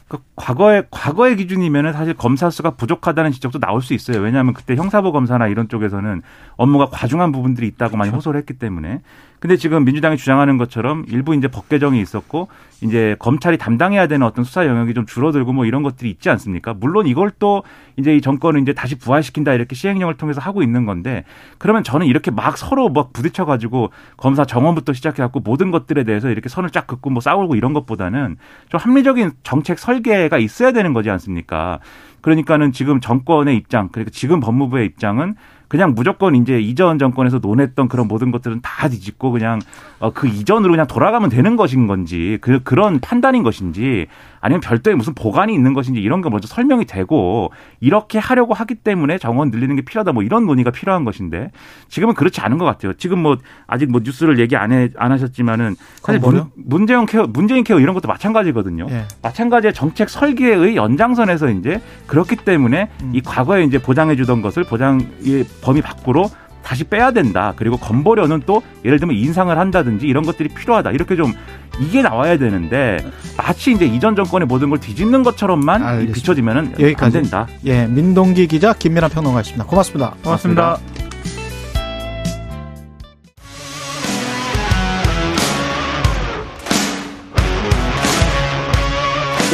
그 과거의 과거의 기준이면은 사실 검사 수가 부족하다는 지적도 나올 수 있어요. 왜냐하면 그때 형사부 검사나 이런 쪽에서는 업무가 과중한 부분들이 있다고 많이 그렇죠. 호소를 했기 때문에 근데 지금 민주당이 주장하는 것처럼 일부 이제 법 개정이 있었고 이제 검찰이 담당해야 되는 어떤 수사 영역이 좀 줄어들고 뭐 이런 것들이 있지 않습니까? 물론 이걸 또 이제 이 정권은 이제 다시 부활시킨다 이렇게 시행령을 통해서 하고 있는 건데 그러면 저는 이렇게 막 서로 막 부딪혀 가지고 검사 정원부터 시작해 갖고 모든 것들에 대해서 이렇게 선을 쫙 긋고 뭐 싸우고 이런 것보다는 좀 합리적인 정책 설계가 있어야 되는 거지 않습니까? 그러니까는 지금 정권의 입장, 그러니까 지금 법무부의 입장은 그냥 무조건 이제 이전 정권에서 논했던 그런 모든 것들은 다 뒤집고 그냥 어, 그 이전으로 그냥 돌아가면 되는 것인 건지 그 그런 판단인 것인지 아니면 별도의 무슨 보관이 있는 것인지 이런 거 먼저 설명이 되고 이렇게 하려고 하기 때문에 정원 늘리는 게 필요하다 뭐 이런 논의가 필요한 것인데 지금은 그렇지 않은 것 같아요. 지금 뭐 아직 뭐 뉴스를 얘기 안, 해, 안 하셨지만은 사실 문, 문재인 케어 문재인 케어 이런 것도 마찬가지거든요. 예. 마찬가지의 정책 설계의 연장선에서 이제 그렇기 때문에 음. 이 과거에 이제 보장해 주던 것을 보장의 범위 밖으로 다시 빼야 된다. 그리고 건보료는 또 예를 들면 인상을 한다든지 이런 것들이 필요하다. 이렇게 좀 이게 나와야 되는데 마치 이제 이전 정권의 모든 걸 뒤집는 것처럼만 알겠습니다. 비춰지면은 여기까지. 안 된다. 예, 민동기 기자 김민아 평론가였습니다. 고맙습니다. 고맙습니다. 고맙습니다.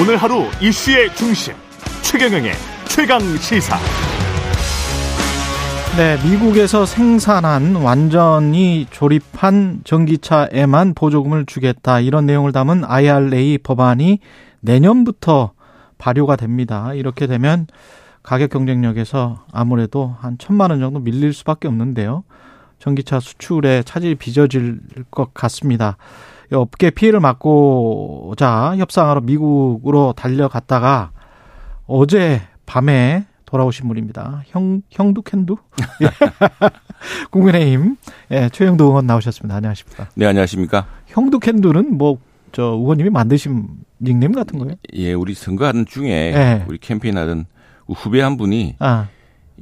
오늘 하루 이슈의 중심 최경영의 최강 시사. 네, 미국에서 생산한 완전히 조립한 전기차에만 보조금을 주겠다. 이런 내용을 담은 IRA 법안이 내년부터 발효가 됩니다. 이렇게 되면 가격 경쟁력에서 아무래도 한 천만 원 정도 밀릴 수밖에 없는데요. 전기차 수출에 차질이 빚어질 것 같습니다. 업계 피해를 막고자 협상하러 미국으로 달려갔다가 어제 밤에 돌아오신 분입니다. 형, 형두 캔두? *laughs* 국민의힘, 예, 최영도 의원 나오셨습니다. 안녕하십니까. 네, 안녕하십니까. 형두 캔두는 뭐, 저, 의원님이 만드신 닉네임 같은 거예요? 예, 우리 선거하는 중에, 예. 우리 캠페인 하던 후배 한 분이, 아.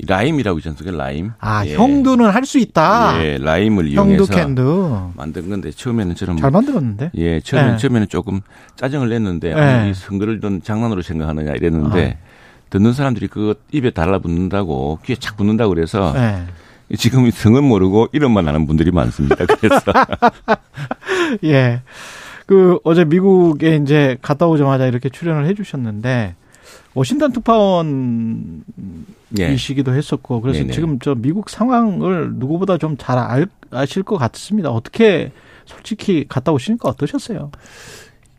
라임이라고 있지 않습니까? 라임. 아, 예. 형두는 할 수 있다. 예, 라임을 이용해서 can do. 만든 건데 처음에는 저는 잘 만들었는데. 예, 처음에는 예. 처음에는 조금 짜증을 냈는데 예. 이 선거를 좀 장난으로 생각하느냐 이랬는데 아. 듣는 사람들이 그거 입에 달라붙는다고 귀에 착 붙는다고 그래서 네. 지금 성은 모르고 이름만 아는 분들이 많습니다. 그래서 *laughs* 예. 그 어제 미국에 이제 갔다 오자마자 이렇게 출연을 해 주셨는데 워싱턴 특파원 예. 이시기도 했었고 그래서 네네. 지금 저 미국 상황을 누구보다 좀 잘 아실 것 같습니다. 어떻게 솔직히 갔다 오시니까 어떠셨어요?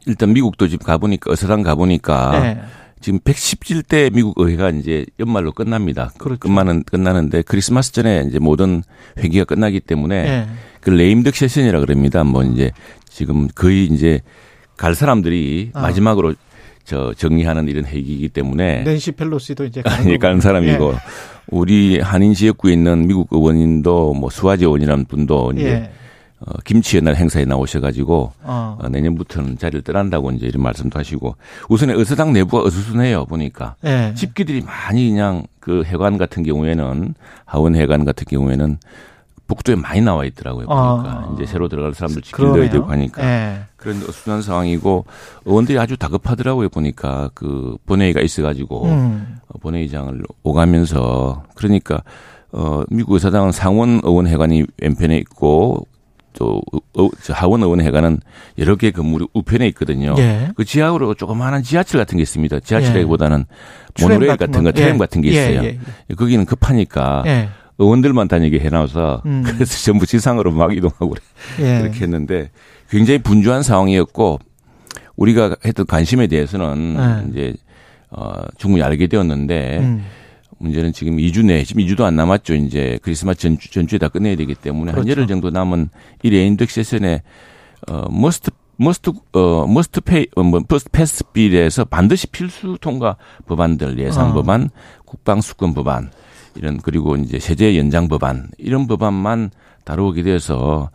일단 미국도 지금 가보니까 어서당 가보니까 네. 지금 117대 미국 의회가 이제 연말로 끝납니다. 그렇죠. 끝나는 끝나는데 크리스마스 전에 이제 모든 회기가 끝나기 때문에 네. 그 레임덕 세션이라 그럽니다. 뭐 이제 지금 거의 이제 갈 사람들이 아. 마지막으로 저 정리하는 이런 회기이기 때문에 낸시 펠로시도 이제 가는, *laughs* 예, 가는 사람이고 예. 우리 한인 지역구에 있는 미국 의원님도 뭐 수화지 의원이라는 분도 이제 예. 어, 김치 옛날 행사에 나오셔가지고 어. 어, 내년부터는 자리를 떠난다고 이제 이런 말씀도 하시고 우선에 의사당 내부가 어수선해요 보니까 네. 집기들이 많이 그냥 그 해관 같은 경우에는 하원 해관 같은 경우에는 복도에 많이 나와 있더라고요 보니까 어. 이제 새로 들어갈 사람들 집길 넣어야 되고 하니까 네. 그런 어수선한 상황이고 의원들이 아주 다급하더라고요 보니까 그 본회의가 있어가지고 음. 어, 본회의장을 오가면서 그러니까 어, 미국 의사당은 상원 의원 회관이 왼편에 있고 또 하원 의원회관은 여러 개 건물이 우편에 있거든요. 예. 그 지하로 조그마한 지하철 같은 게 있습니다. 지하철이기보다는 예. 모노레일 같은 거, 트램 예. 같은 게 있어요. 예, 예. 거기는 급하니까 예. 의원들만 다니게 해놔서 음. *laughs* 그래서 전부 지상으로 막 이동하고 그래. 그렇게 했는데 굉장히 분주한 상황이었고 우리가 했던 관심에 대해서는 이제 어 충분히 알게 되었는데. 음. 문제는 지금 2주 내, 지금 2주도 안 남았죠. 이제 크리스마스 전주, 전주에 다 끝내야 되기 때문에 그렇죠. 한 열흘 정도 남은 이 lame duck session에 어, must must 어 must pay 뭐 must pass bill에서 반드시 필수 통과 법안들 예산 어. 법안, 국방 수권 법안 이런 그리고 이제 세제 연장 법안 이런 법안만 다루게 돼서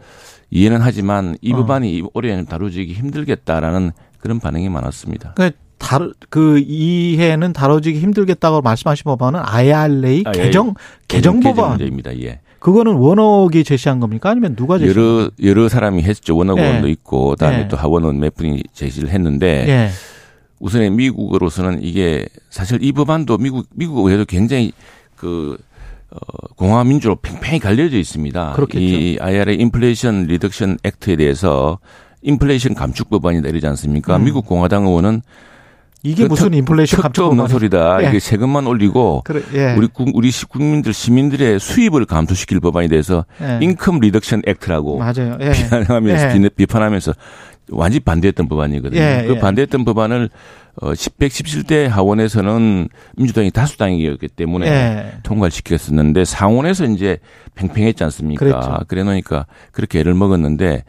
이해는 하지만 이 어. 법안이 올해는 다루기 힘들겠다라는 그런 반응이 많았습니다. 그러니까 다루 그 이해는 다뤄지기 힘들겠다고 말씀하신 법안은 IRA 아, 개정 개정 법안 입니다 예. 그거는 원옥이 제시한 겁니까? 아니면 누가 제시? 여러 여러 사람이 했죠. 원옥 네. 의원도 있고 그다음에 네. 또 하원은 몇 분이 제시를 했는데 네. 우선에 미국으로서는 이게 사실 이 법안도 미국 미국 의회도 굉장히 그 어, 공화 민주로 팽팽히 갈려져 있습니다. 그렇겠죠. 이 IRA 인플레이션 리덕션 액트에 대해서 인플레이션 감축 법안이 내리지 않습니까? 음. 미국 공화당 의원은 이게 그 무슨 인플레이션 감축 없는 소리다. 예. 이게 세금만 올리고 그래, 예. 우리 우리 국민들 시민들의 수입을 감소시킬 법안에 대해서 예. Income Reduction Act라고 맞아요. 예. 비판하면서 예. 비판하면서 완전히 반대했던 법안이거든요. 예, 그 반대했던 법안을 어 117대 하원에서는 민주당이 다수당이었기 때문에 통과를 시켰었는데 상원에서 이제 팽팽했지 않습니까? 그랬죠. 그래 놓으니까 그렇게 애를 먹었는데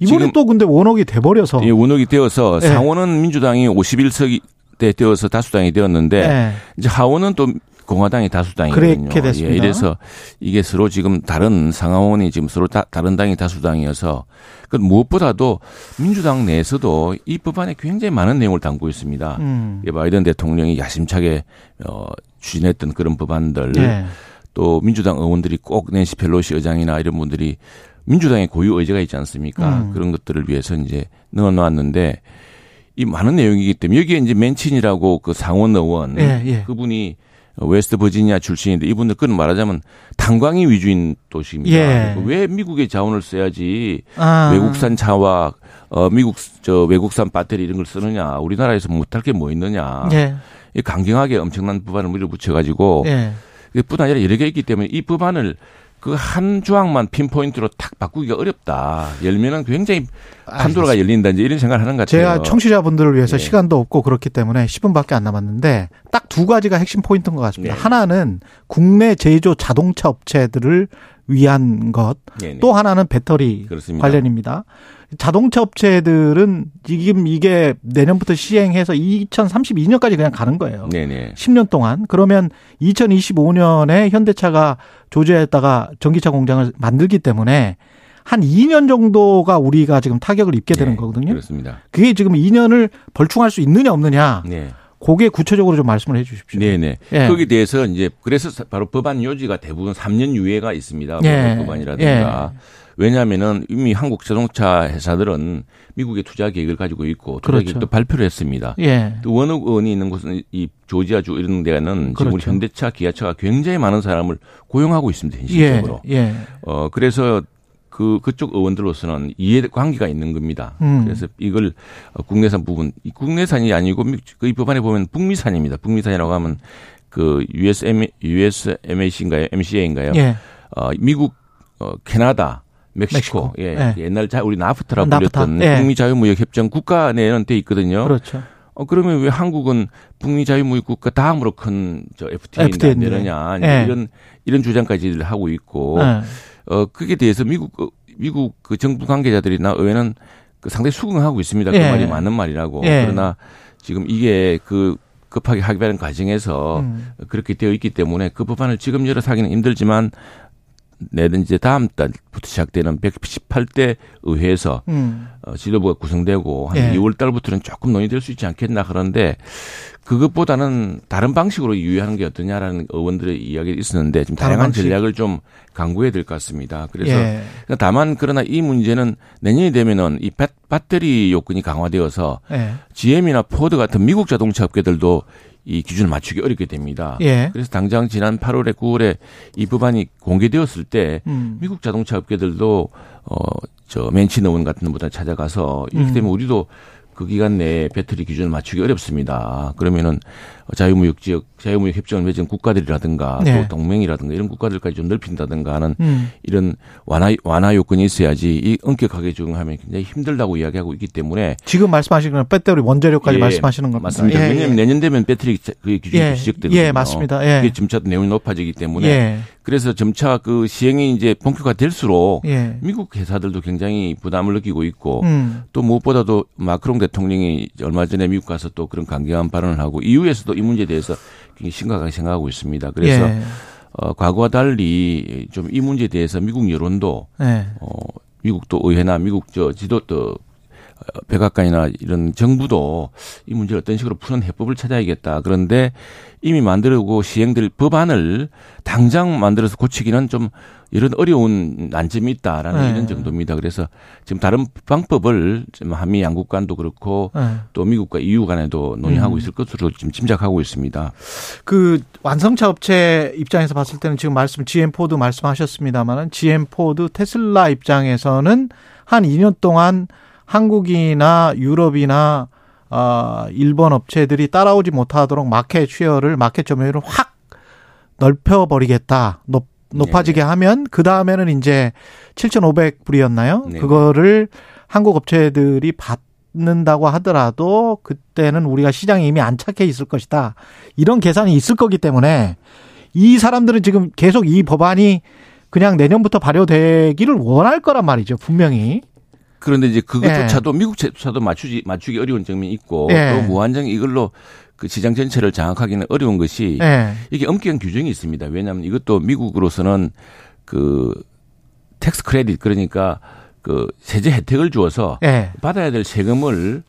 이번에 또 근데 원옥이 돼버려서. 예, 원옥이 되어서 네. 상원은 민주당이 51석이 때 되어서 다수당이 되었는데 네. 이제 하원은 또 공화당이 다수당이거든요. 그렇게 됐습니다. 예, 이래서 이게 서로 지금 다른 상하원이 지금 서로 다, 다른 당이 다수당이어서 그 무엇보다도 민주당 내에서도 이 법안에 굉장히 많은 내용을 담고 있습니다. 음. 바이든 대통령이 야심차게 어, 추진했던 그런 법안들 네. 또 민주당 의원들이 꼭 낸시 펠로시 의장이나 이런 분들이 민주당의 고유 의제가 있지 않습니까? 음. 그런 것들을 위해서 이제 넣어놨는데 이 많은 내용이기 때문에 여기에 이제 맨친이라고 그 상원 의원 예, 예. 그분이 웨스트 버지니아 출신인데 이분들 그는 말하자면 탄광이 위주인 도시입니다. 예. 왜 미국의 자원을 써야지 아. 외국산 차와 어 미국 저 외국산 배터리 이런 걸 쓰느냐 우리나라에서 못할 게 뭐 있느냐. 예. 강경하게 엄청난 법안을 밀어붙여 가지고 예. 뿐 아니라 여러 개 있기 때문에 이 법안을 그 한 조항만 핀포인트로 탁 바꾸기가 어렵다. 열면은 굉장히 판도라가 열린다. 이제 이런 생각을 하는 것 같아요. 제가 청취자분들을 위해서 네. 시간도 없고 그렇기 때문에 10분밖에 안 남았는데 딱 두 가지가 핵심 포인트인 것 같습니다. 네. 하나는 국내 제조 자동차 업체들을 위한 것. 네네. 또 하나는 배터리 그렇습니다. 관련입니다. 자동차 업체들은 지금 이게 내년부터 시행해서 2032년까지 그냥 가는 거예요. 네네. 10년 동안. 그러면 2025년에 현대차가 조제했다가 전기차 공장을 만들기 때문에 한 2년 정도가 우리가 지금 타격을 입게 되는 네, 거거든요. 그렇습니다. 그게 지금 2년을 벌충할 수 있느냐 없느냐. 네. 그게 구체적으로 좀 말씀을 해 주십시오. 네네. 예. 거기에 대해서 이제 그래서 바로 법안 요지가 대부분 3년 유예가 있습니다. 예. 법안이라든가. 예. 왜냐하면은 이미 한국 자동차 회사들은 미국의 투자 계획을 가지고 있고 투자 그렇죠. 계획도 발표를 했습니다. 예. 또 원업 원이 있는 곳은 이 조지아주 이런 데는 그렇죠. 지금. 현대차, 기아차가 굉장히 많은 사람을 고용하고 있습니다. 현실적으로. 예. 예. 어 그래서 그 그쪽 의원들로서는 이해 관계가 있는 겁니다. 음. 그래서 이걸 국내산 부분, 국내산이 아니고 그 이 법안에 보면 북미산입니다. 북미산이라고 하면 그 USM USMAC인가요, MCA인가요? 예. 어 미국, 어 캐나다, 멕시코, 멕시코. 예, 예. 옛날 자 우리 나프타라고 나프타. 불렸던 예. 북미 자유무역 협정 국가 내에는 돼 있거든요. 그렇죠. 어 그러면 왜 한국은 북미 자유무역 국가 다음으로 큰 저 FTA인데 안 되느냐 예. 이런 이런 주장까지 하고 있고 예. 어 그게 대해서 미국 어, 미국 그 정부 관계자들이나 의회는 그 상당히 수긍하고 있습니다. 그 예. 말이 맞는 말이라고. 예. 그러나 지금 이게 그 급하게 합의하는 과정에서 음. 그렇게 되어 있기 때문에 그 법안을 지금 열어서 하기는 힘들지만 내든 이제 다음 달부터 시작되는 118대 의회에서 음. 어, 지도부가 구성되고 한 예. 2월 달부터는 조금 논의될 수 있지 않겠나 그런데 그것보다는 다른 방식으로 유의하는 게 어떠냐라는 의원들의 이야기가 있었는데 좀 다양한 방식. 전략을 좀 강구해야 될 것 같습니다. 그래서 예. 다만 그러나 이 문제는 내년이 되면은 이 배터리 요건이 강화되어서 예. GM이나 포드 같은 미국 자동차 업계들도 이 기준을 맞추기 어렵게 됩니다. 예. 그래서 당장 지난 8월에 9월에 이 법안이 공개되었을 때 음. 미국 자동차 업계들도 어 저 맨친 의원 같은 분들 찾아가서 이렇게 음. 되면 우리도 그 기간 내에 배터리 기준을 맞추기 어렵습니다. 그러면은 자유무역 지역 자유무역 협정을 맺은 국가들이라든가 네. 또 동맹이라든가 이런 국가들까지 좀 넓힌다든가 하는 음. 이런 완화 완화 요건이 있어야지 이 엄격하게 적용하면 굉장히 힘들다고 이야기하고 있기 때문에 지금 말씀하시는 건 배터리 원자력까지 예, 말씀하시는 겁니다. 맞습니다. 예, 왜냐하면 예. 내년 되면 배터리 그 기준이 예, 시작되거든요. 예, 맞습니다. 예. 이게 점차 내용이 높아지기 때문에 예. 그래서 점차 그 시행이 이제 본격화될수록 예. 미국 회사들도 굉장히 부담을 느끼고 있고 음. 또 무엇보다도 마크롱 대통령이 얼마 전에 미국 가서 또 그런 강경한 발언을 하고 이후에서도 이 문제에 대해서 굉장히 심각하게 생각하고 있습니다. 그래서 예. 어, 과거와 달리 좀 이 문제에 대해서 미국 여론도 예. 어, 미국도 의회나 미국 저 지도 또 백악관이나 이런 정부도 이 문제를 어떤 식으로 푸는 해법을 찾아야겠다. 그런데 이미 만들고 시행될 법안을 당장 만들어서 고치기는 좀 이런 어려운 난점이 있다라는 네. 이런 정도입니다. 그래서 지금 다른 방법을 지금 한미 양국 간도 그렇고 네. 또 미국과 EU 간에도 논의하고 음. 있을 것으로 지금 짐작하고 있습니다. 그 완성차 업체 입장에서 봤을 때는 지금 말씀 GM 포드 말씀하셨습니다만은 GM 포드 테슬라 입장에서는 한 2년 동안 한국이나 유럽이나 어, 일본 업체들이 따라오지 못하도록 market share를 market 점유율을 확 넓혀버리겠다. 높, 높아지게 네. 하면 그 다음에는 이제 7,500불이었나요? 네. 그거를 한국 업체들이 받는다고 하더라도 그때는 우리가 시장에 이미 안착해 있을 것이다. 이런 계산이 있을 거기 때문에 이 사람들은 지금 계속 이 법안이 그냥 내년부터 발효되기를 원할 거란 말이죠. 분명히. 그런데 이제 그것조차도 예. 미국조차도 맞추지 맞추기 어려운 점이 있고 예. 또 무한정 이걸로 그 시장 전체를 장악하기는 어려운 것이 예. 이게 엄격한 규정이 있습니다. 왜냐하면 이것도 미국으로서는 그 tax credit 그러니까 그 세제 혜택을 주어서 예. 받아야 될 세금을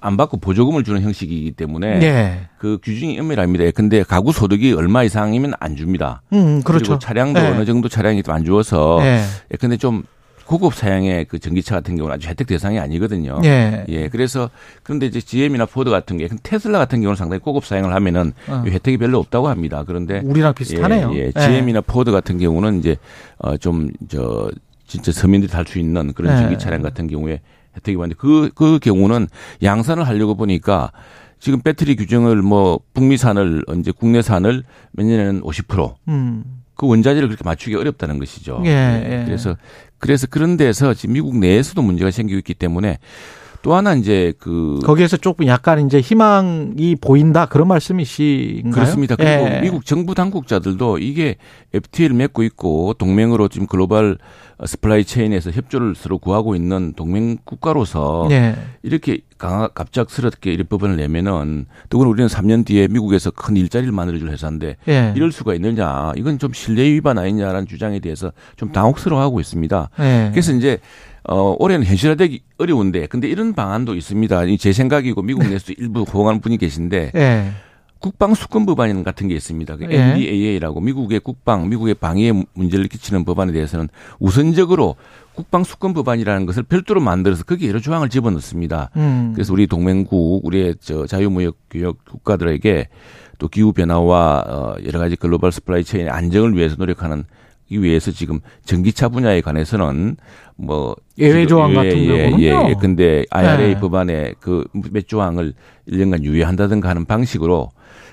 안 받고 보조금을 주는 형식이기 때문에 예. 그 규정이 엄밀합니다. 근데 가구 소득이 얼마 이상이면 안 줍니다. 음, 그렇죠. 그리고 차량도 예. 어느 정도 차량이 안 주어서 예. 근데 좀 고급 사양의 그 전기차 같은 경우는 아주 혜택 대상이 아니거든요. 예. 예. 그래서 그런데 이제 GM이나 포드 같은 게 테슬라 같은 경우는 상당히 고급 사양을 하면은 어. 혜택이 별로 없다고 합니다. 그런데 우리랑 비슷하네요. 예. 예. GM이나 예. 포드 같은 경우는 이제 어 좀 저 진짜 서민들이 탈 수 있는 그런 예. 전기 차량 같은 경우에 혜택이 많은데 그, 그 경우는 양산을 하려고 보니까 지금 배터리 규정을 뭐 북미산을 이제 국내산을 몇 년에는 50%. 음. 그 원자재를 그렇게 맞추기 어렵다는 것이죠. 예, 예. 그래서 그래서 그런 데서 지금 미국 내에서도 문제가 생기고 있기 때문에 또 하나 이제 그 거기에서 조금 약간 이제 희망이 보인다 그런 말씀이신가요? 그렇습니다. 그리고 예. 미국 정부 당국자들도 이게 FTA를 맺고 있고 동맹으로 지금 글로벌 supply chain에서 협조를 서로 구하고 있는 동맹 국가로서 예. 이렇게 강하, 갑작스럽게 이런 법안을 내면은 더구나 우리는 3년 뒤에 미국에서 큰 일자리를 만들어줄 회사인데 예. 이럴 수가 있느냐 이건 좀 신뢰 위반 아니냐라는 주장에 대해서 좀 당혹스러워하고 있습니다. 예. 그래서 이제 어, 올해는 현실화되기 어려운데, 근데 이런 방안도 있습니다. 제 생각이고 미국 내에서 일부 호응하는 분이 계신데, 예. 국방 수권 법안 같은 게 있습니다. 그 예. NDAA라고 미국의 국방, 미국의 방위에 문제를 끼치는 법안에 대해서는 우선적으로 국방 수권 법안이라는 것을 별도로 만들어서 거기에 여러 조항을 집어넣습니다. 음. 그래서 우리 동맹국, 우리의 저 자유무역 교역 국가들에게 또 기후 변화와 어 여러 가지 글로벌 supply chain의 안정을 위해서 노력하는 이 위해서 지금 전기차 분야에 관해서는 뭐 예외 조항 같은 예, 경우는요. 예, 예. 근데 IRA 네. 법안에 그 몇 조항을 1년간 유예한다든가 하는 방식으로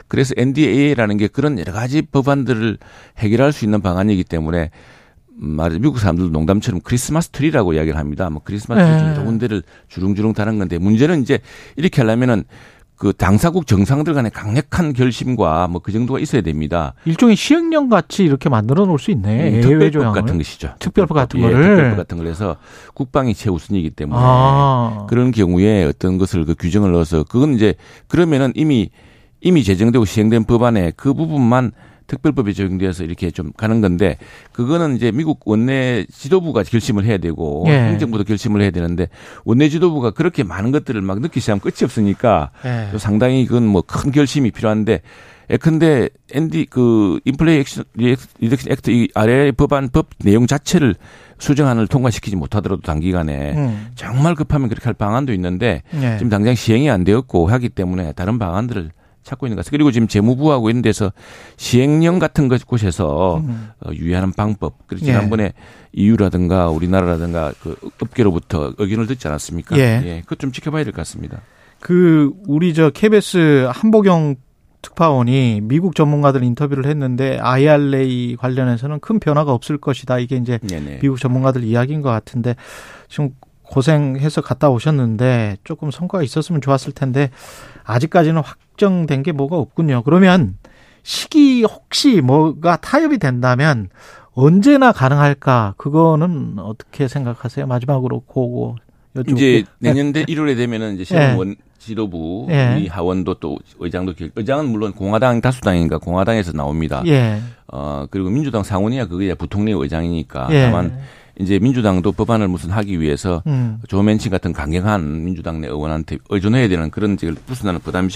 그래서 NDAA라는 게 그런 여러 가지 법안들을 해결할 수 있는 방안이기 때문에 말해 미국 사람들 농담처럼 크리스마스 트리라고 이야기를 합니다. 뭐 크리스마스 트리 네. 여러 군데를 주렁주렁 다는 건데 문제는 이제 이렇게 하려면은 그 당사국 정상들 간의 강력한 결심과 뭐 그 정도가 있어야 됩니다. 일종의 시행령 같이 이렇게 만들어 놓을 수 있네. 음, 특별법 같은 것이죠. 특별법 같은 예, 거를. 특별법 같은 걸 해서 국방이 최우선이기 때문에 아. 그런 경우에 어떤 것을 그 규정을 넣어서 그건 이제 그러면은 이미 이미 제정되고 시행된 법안에 그 부분만 특별법이 적용되어서 이렇게 좀 가는 건데 그거는 이제 미국 원내 지도부가 결심을 해야 되고 예. 행정부도 결심을 해야 되는데 원내 지도부가 그렇게 많은 것들을 막 넣기 시작하면 끝이 없으니까 예. 상당히 그건 뭐 큰 결심이 필요한데 예컨대 앤디 그 Inflation Reduction Act IRA 법안 법 내용 자체를 수정안을 통과시키지 못하더라도 단기간에 음. 정말 급하면 그렇게 할 방안도 있는데 예. 지금 당장 시행이 안 되었고 하기 때문에 다른 방안들을 찾고 있는 것 같아요. 그리고 지금 재무부하고 있는 데서 시행령 같은 것 곳에서 음. 어, 유의하는 방법. 그리고 지난번에 예. EU라든가 우리나라라든가 그 업계로부터 의견을 듣지 않았습니까? 예. 예. 그것 좀 지켜봐야 될 것 같습니다. 그 우리 저 KBS 한보경 특파원이 미국 전문가들 인터뷰를 했는데 IRA 관련해서는 큰 변화가 없을 것이다. 이게 이제 네네. 미국 전문가들 이야기인 것 같은데 지금 고생해서 갔다 오셨는데 조금 성과가 있었으면 좋았을 텐데 아직까지는 확 정된 게 뭐가 없군요. 그러면 시기 혹시 뭐가 타협이 된다면 언제나 가능할까? 그거는 어떻게 생각하세요? 마지막으로 고고. 이제 내년 대 1월에 되면은 이제 새로운 네. 원 지도부 예. 우리 하원도 또 의장도 의장은 물론 공화당 다수당인가 공화당에서 나옵니다. 예. 어 그리고 민주당 상원이야 그게 부통령 의장이니까 예. 다만 이제 민주당도 법안을 무슨 하기 위해서 음. 조맨친 같은 강경한 민주당 내 의원한테 의존해야 되는 그런 지금 부순하는 부담이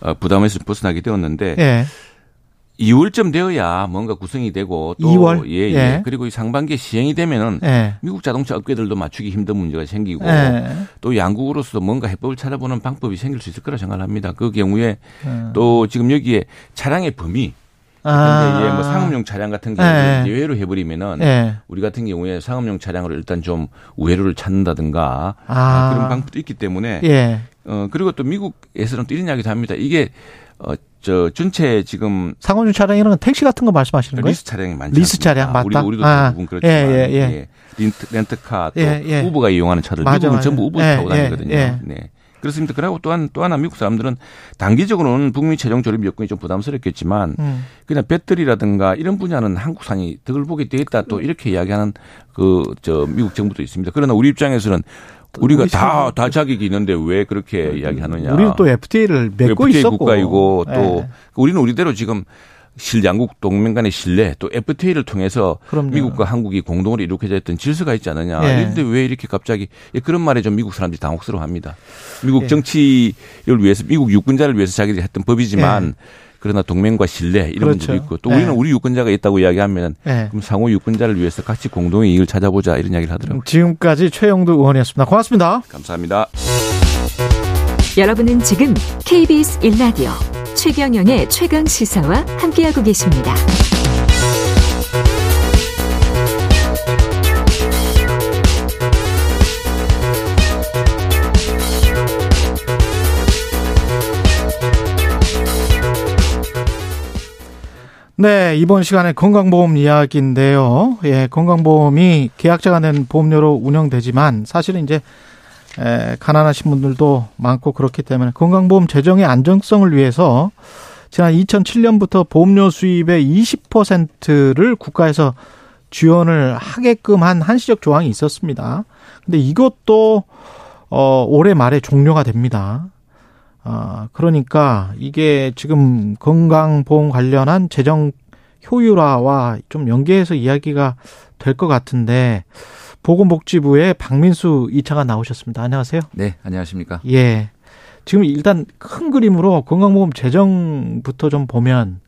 어, 부담에서 벗어나게 되었는데 예. 2월쯤 되어야 뭔가 구성이 되고 또 2월? 예, 예. 예. 그리고 상반기에 시행이 되면은 예. 미국 자동차 업계들도 맞추기 힘든 문제가 생기고 예. 또 양국으로서도 뭔가 해법을 찾아보는 방법이 생길 수 있을 거라 생각합니다. 그 경우에 음. 또 지금 여기에 차량의 범위 아. 근데 예, 뭐 상업용 차량 같은 경우에 예. 예외로 해버리면은 예. 우리 같은 경우에 상업용 차량으로 일단 좀 우회로를 찾는다든가 아. 그런 방법도 있기 때문에 예. 어 그리고 또 미국에서는 또 이런 이야기도 합니다. 이게 어, 저 전체 지금 상업용 차량이라는 택시 같은 거 말씀하시는 거예요? 리스 차량이 많죠. 리스 차량 맞다. 우리 우리도 아. 대부분 그렇지만 예, 예, 예. 예. 렌트, 렌트카 또 예, 예. 우버가 이용하는 차들 맞아, 미국은 맞아. 전부 우버 예, 타고 다니거든요. 예, 네. 그렇습니다. 그리고 또한 또 하나 미국 사람들은 단기적으로는 북미 최종 조립 여건이 좀 부담스럽겠지만 음. 그냥 배터리라든가 이런 분야는 한국산이 덕을 보게 되겠다 또 이렇게 이야기하는 그 저 미국 정부도 있습니다. 그러나 우리 입장에서는 우리가 다, 다 자격이 있는데 왜 그렇게 음, 이야기하느냐. 우리는 또 FTA를 맺고 FTA 있었고. 국가이고 또 네. 우리는 우리대로 지금 실 양국 동맹 간의 신뢰 또 FTA를 통해서 그럼요. 미국과 한국이 공동으로 이룩해져 있던 질서가 있지 않느냐. 예. 그런데 왜 이렇게 갑자기 예, 그런 말에 좀 미국 사람들이 당혹스러워합니다. 미국 예. 정치를 위해서 미국 유권자를 위해서 자기들이 했던 법이지만 예. 그러나 동맹과 신뢰 이런 그렇죠. 문제도 있고 또 우리는 네. 우리 유권자가 있다고 이야기하면 네. 그럼 상호 유권자를 위해서 같이 공동의 이익을 찾아보자 이런 이야기를 하더라고요. 지금까지 최영두 의원이었습니다. 고맙습니다. 감사합니다. 여러분은 지금 KBS 1라디오 최경영의 최강 시사와 함께하고 계십니다. 네, 이번 시간에 건강보험 이야기인데요. 예, 건강보험이 계약자가 낸 보험료로 운영되지만 사실은 이제 에, 가난하신 분들도 많고 그렇기 때문에 건강보험 재정의 안정성을 위해서 지난 2007년부터 보험료 수입의 20%를 국가에서 지원을 하게끔 한 한시적 조항이 있었습니다. 근데 이것도 어 올해 말에 종료가 됩니다. 아, 그러니까 이게 지금 건강보험 관련한 재정 효율화와 좀 연계해서 이야기가 될 것 같은데 보건복지부의 박민수 이차가 나오셨습니다. 안녕하세요. 네, 안녕하십니까. 예. 지금 일단 큰 그림으로 건강보험 재정부터 좀 보면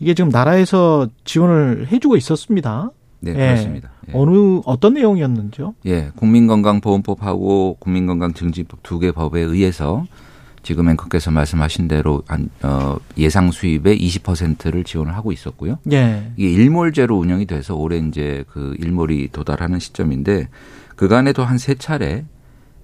이게 지금 나라에서 지원을 해주고 있었습니다. 네, 예. 그렇습니다. 예. 어느 어떤 내용이었는지요? 예, 국민건강보험법하고 국민건강증진법 두 개 법에 의해서 지금 앵커께서 말씀하신 대로 한, 어, 예상 수입의 20%를 지원을 하고 있었고요. 예. 이게 일몰제로 운영이 돼서 올해 이제 그 일몰이 도달하는 시점인데 그간에도 한 세 차례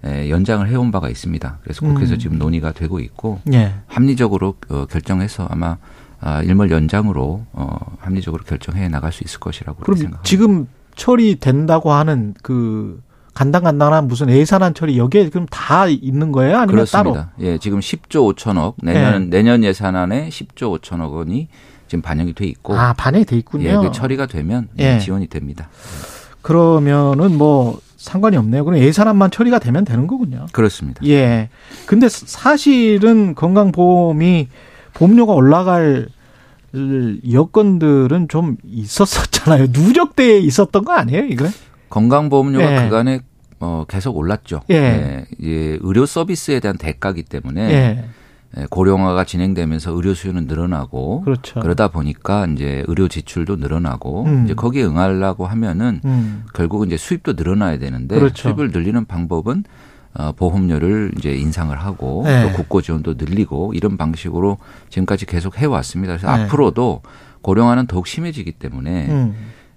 에, 연장을 해온 바가 있습니다. 그래서 국회에서 음. 지금 논의가 되고 있고 예. 합리적으로 어, 결정해서 아마 아, 일몰 연장으로 어, 합리적으로 결정해 나갈 수 있을 것이라고 생각합니다. 지금 처리된다고 하는 그 간당간당한 무슨 예산안 처리 여기에 그럼 다 있는 거예요? 아니면 그렇습니다. 따로? 예, 지금 10조 5천억 내년 네. 내년 예산안에 10조 5천억 원이 지금 반영이 돼 있고 아 반영이 돼 있군요. 예, 그 처리가 되면 예. 지원이 됩니다. 그러면은 뭐 상관이 없네요. 그럼 예산안만 처리가 되면 되는 거군요. 그렇습니다. 예. 근데 사실은 건강보험이 보험료가 올라갈 여건들은 좀 있었었잖아요. 누적돼 있었던 거 아니에요, 이거? 건강보험료가 예. 그간에 어, 계속 올랐죠. 예. 예. 예. 의료 서비스에 대한 대가기 때문에 예. 예. 고령화가 진행되면서 의료 수요는 늘어나고 그렇죠. 그러다 보니까 이제 의료 지출도 늘어나고 음. 이제 거기에 응하려고 하면은 음. 결국은 이제 수입도 늘어나야 되는데 그렇죠. 수입을 늘리는 방법은 어, 보험료를 이제 인상을 하고 네. 또 국고 지원도 늘리고 이런 방식으로 지금까지 계속 해왔습니다. 그래서 네. 앞으로도 고령화는 더욱 심해지기 때문에 음.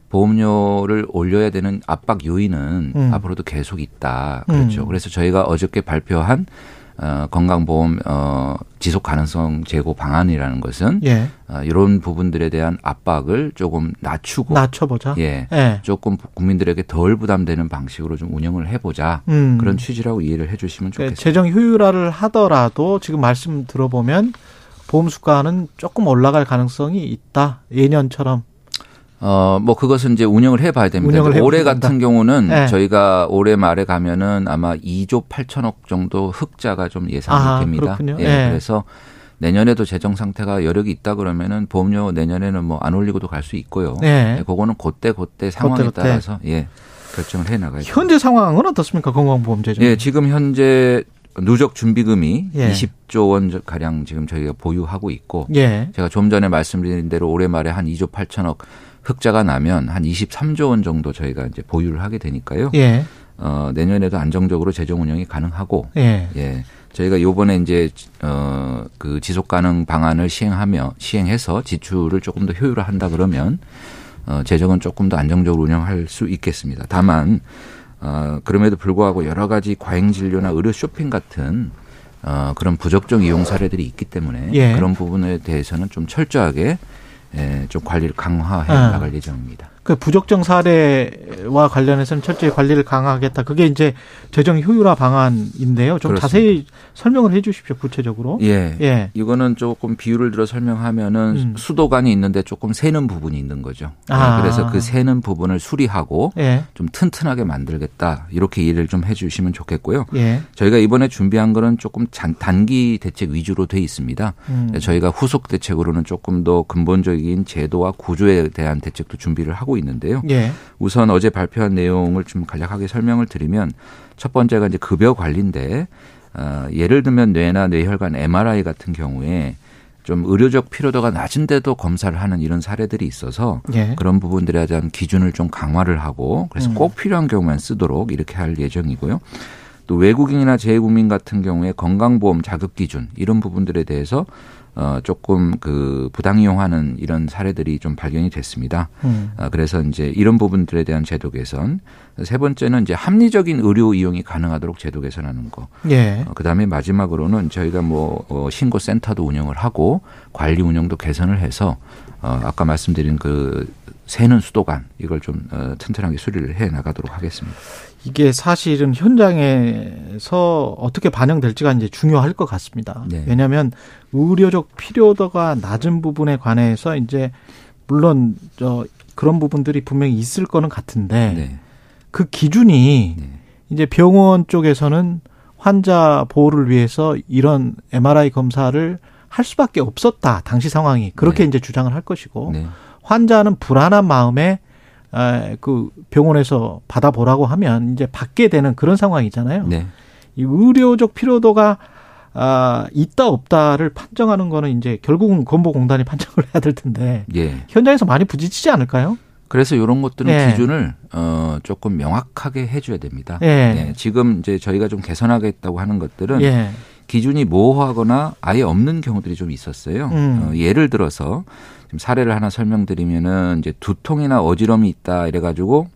보험료를 올려야 되는 압박 요인은 음. 앞으로도 계속 있다. 그렇죠. 음. 그래서 저희가 어저께 발표한 어, 건강보험 어, 지속 가능성 제고 방안이라는 것은 예. 어, 이런 부분들에 대한 압박을 조금 낮추고 낮춰보자. 예, 예. 조금 국민들에게 덜 부담되는 방식으로 좀 운영을 해보자 음. 그런 취지라고 이해를 해주시면 좋겠습니다. 네, 재정 효율화를 하더라도 지금 말씀 들어보면 보험 수가는 조금 올라갈 가능성이 있다 예년처럼. 어, 뭐 그것은 이제 운영을 해 봐야 됩니다. 올해 같은 경우는 네. 저희가 올해 말에 가면은 아마 2조 8천억 정도 흑자가 좀 예상이 아, 됩니다. 그렇군요. 예. 네. 그래서 내년에도 재정 상태가 여력이 있다 그러면은 보험료 내년에는 뭐 안 올리고도 갈 수 있고요. 네. 네. 그거는 그때 그때 상황에 그때. 따라서 예. 결정을 해 나가야 죠. 현재 상황은 어떻습니까? 건강보험 재정? 예, 지금 현재 누적 준비금이 예. 20조 원 가량 지금 저희가 보유하고 있고 예. 제가 좀 전에 말씀드린 대로 올해 말에 한 2조 8천억 흑자가 나면 한 23조 원 정도 저희가 이제 보유를 하게 되니까요. 예. 어, 내년에도 안정적으로 재정 운영이 가능하고 예. 예. 저희가 요번에 이제 어그 지속 가능 방안을 시행하며 시행해서 지출을 조금 더 효율화한다 그러면 어 재정은 조금 더 안정적으로 운영할 수 있겠습니다. 다만 어 그럼에도 불구하고 여러 가지 과잉 진료나 의료 쇼핑 같은 어 그런 부적정 이용 사례들이 있기 때문에 예. 그런 부분에 대해서는 좀 철저하게 예, 좀 관리를 강화해 아. 나갈 예정입니다. 그 부적정 사례와 관련해서는 철저히 관리를 강화하겠다. 그게 이제 재정 효율화 방안인데요. 좀 그렇습니다. 자세히 설명을 해 주십시오. 구체적으로. 예. 예. 이거는 조금 비율을 들어 설명하면은 음. 수도관이 있는데 조금 새는 부분이 있는 거죠. 아. 네, 그래서 그 새는 부분을 수리하고 예. 좀 튼튼하게 만들겠다. 이렇게 이해를 좀 해 주시면 좋겠고요. 예. 저희가 이번에 준비한 거는 조금 단기 대책 위주로 돼 있습니다. 음. 저희가 후속 대책으로는 조금 더 근본적인 제도와 구조에 대한 대책도 준비를 하고 있는데요. 예. 우선 어제 발표한 내용을 좀 간략하게 설명을 드리면 첫 번째가 이제 급여 관리인데 어, 예를 들면 뇌나 뇌혈관 MRI 같은 경우에 좀 의료적 필요도가 낮은데도 검사를 하는 이런 사례들이 있어서 예. 그런 부분들에 대한 기준을 좀 강화를 하고 그래서 음. 꼭 필요한 경우만 쓰도록 이렇게 할 예정이고요. 또 외국인이나 재외국민 같은 경우에 건강보험 자급 기준 이런 부분들에 대해서 어 조금 그 부당 이용하는 이런 사례들이 좀 발견이 됐습니다. 음. 어, 그래서 이제 이런 부분들에 대한 제도 개선. 세 번째는 이제 합리적인 의료 이용이 가능하도록 제도 개선하는 거. 예. 어, 그 다음에 마지막으로는 저희가 뭐 어, 신고 센터도 운영을 하고 관리 운영도 개선을 해서 어 아까 말씀드린 그 새는 수도관 이걸 좀 어, 튼튼하게 수리를 해 나가도록 하겠습니다. 이게 사실은 현장에서 어떻게 반영될지가 이제 중요할 것 같습니다. 네. 왜냐하면 의료적 필요도가 낮은 부분에 관해서 이제 물론 저 그런 부분들이 분명히 있을 거는 같은데 네. 그 기준이 네. 이제 병원 쪽에서는 환자 보호를 위해서 이런 MRI 검사를 할 수밖에 없었다 당시 상황이 그렇게 네. 이제 주장을 할 것이고 네. 환자는 불안한 마음에 그 병원에서 받아보라고 하면 이제 받게 되는 그런 상황이잖아요. 네. 이 의료적 필요도가 아, 있다 없다를 판정하는 거는 이제 결국은 건보공단이 *laughs* 판정을 해야 될 텐데 예. 현장에서 많이 부딪히지 않을까요? 그래서 이런 것들은 예. 기준을 어 조금 명확하게 해줘야 됩니다. 예. 네. 지금 이제 저희가 좀 개선하겠다고 하는 것들은 예. 기준이 모호하거나 아예 없는 경우들이 좀 있었어요. 음. 어, 예를 들어서 좀 사례를 하나 설명드리면은 이제 두통이나 어지럼이 있다 이래가지고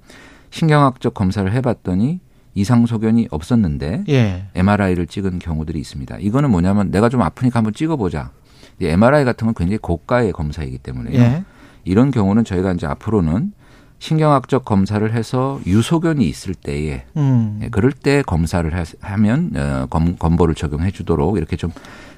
신경학적 검사를 해봤더니 이상 소견이 없었는데 예. MRI를 찍은 경우들이 있습니다. 이거는 뭐냐면 내가 좀 아프니까 한번 찍어보자. MRI 같은 건 굉장히 고가의 검사이기 때문에요. 예. 이런 경우는 저희가 이제 앞으로는 신경학적 검사를 해서 유소견이 있을 때에 음. 예, 그럴 때 검사를 하 면 어, 검, 검보를 적용해 주도록 이렇게 좀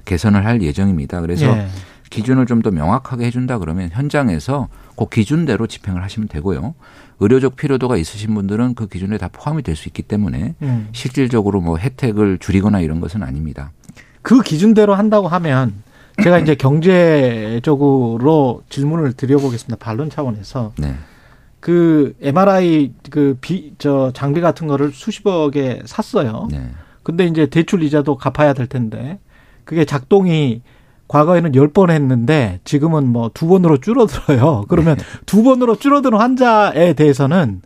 개선을 할 예정입니다. 그래서 예. 기준을 좀 더 명확하게 해준다 그러면 현장에서 그 기준대로 집행을 하시면 되고요. 의료적 필요도가 있으신 분들은 그 기준에 다 포함이 될 수 있기 때문에 음. 실질적으로 뭐 혜택을 줄이거나 이런 것은 아닙니다. 그 기준대로 한다고 하면 제가 *clears throat* 이제 경제적으로 질문을 드려보겠습니다. 반론 차원에서. 네. 그 MRI 그 비 저 장비 같은 거를 수십억에 샀어요. 네. 근데 이제 대출 이자도 갚아야 될 텐데 그게 작동이 과거에는 10번 했는데 지금은 뭐 두 번으로 줄어들어요. *laughs* 그러면 네. 두 번으로 줄어드는 환자에 대해서는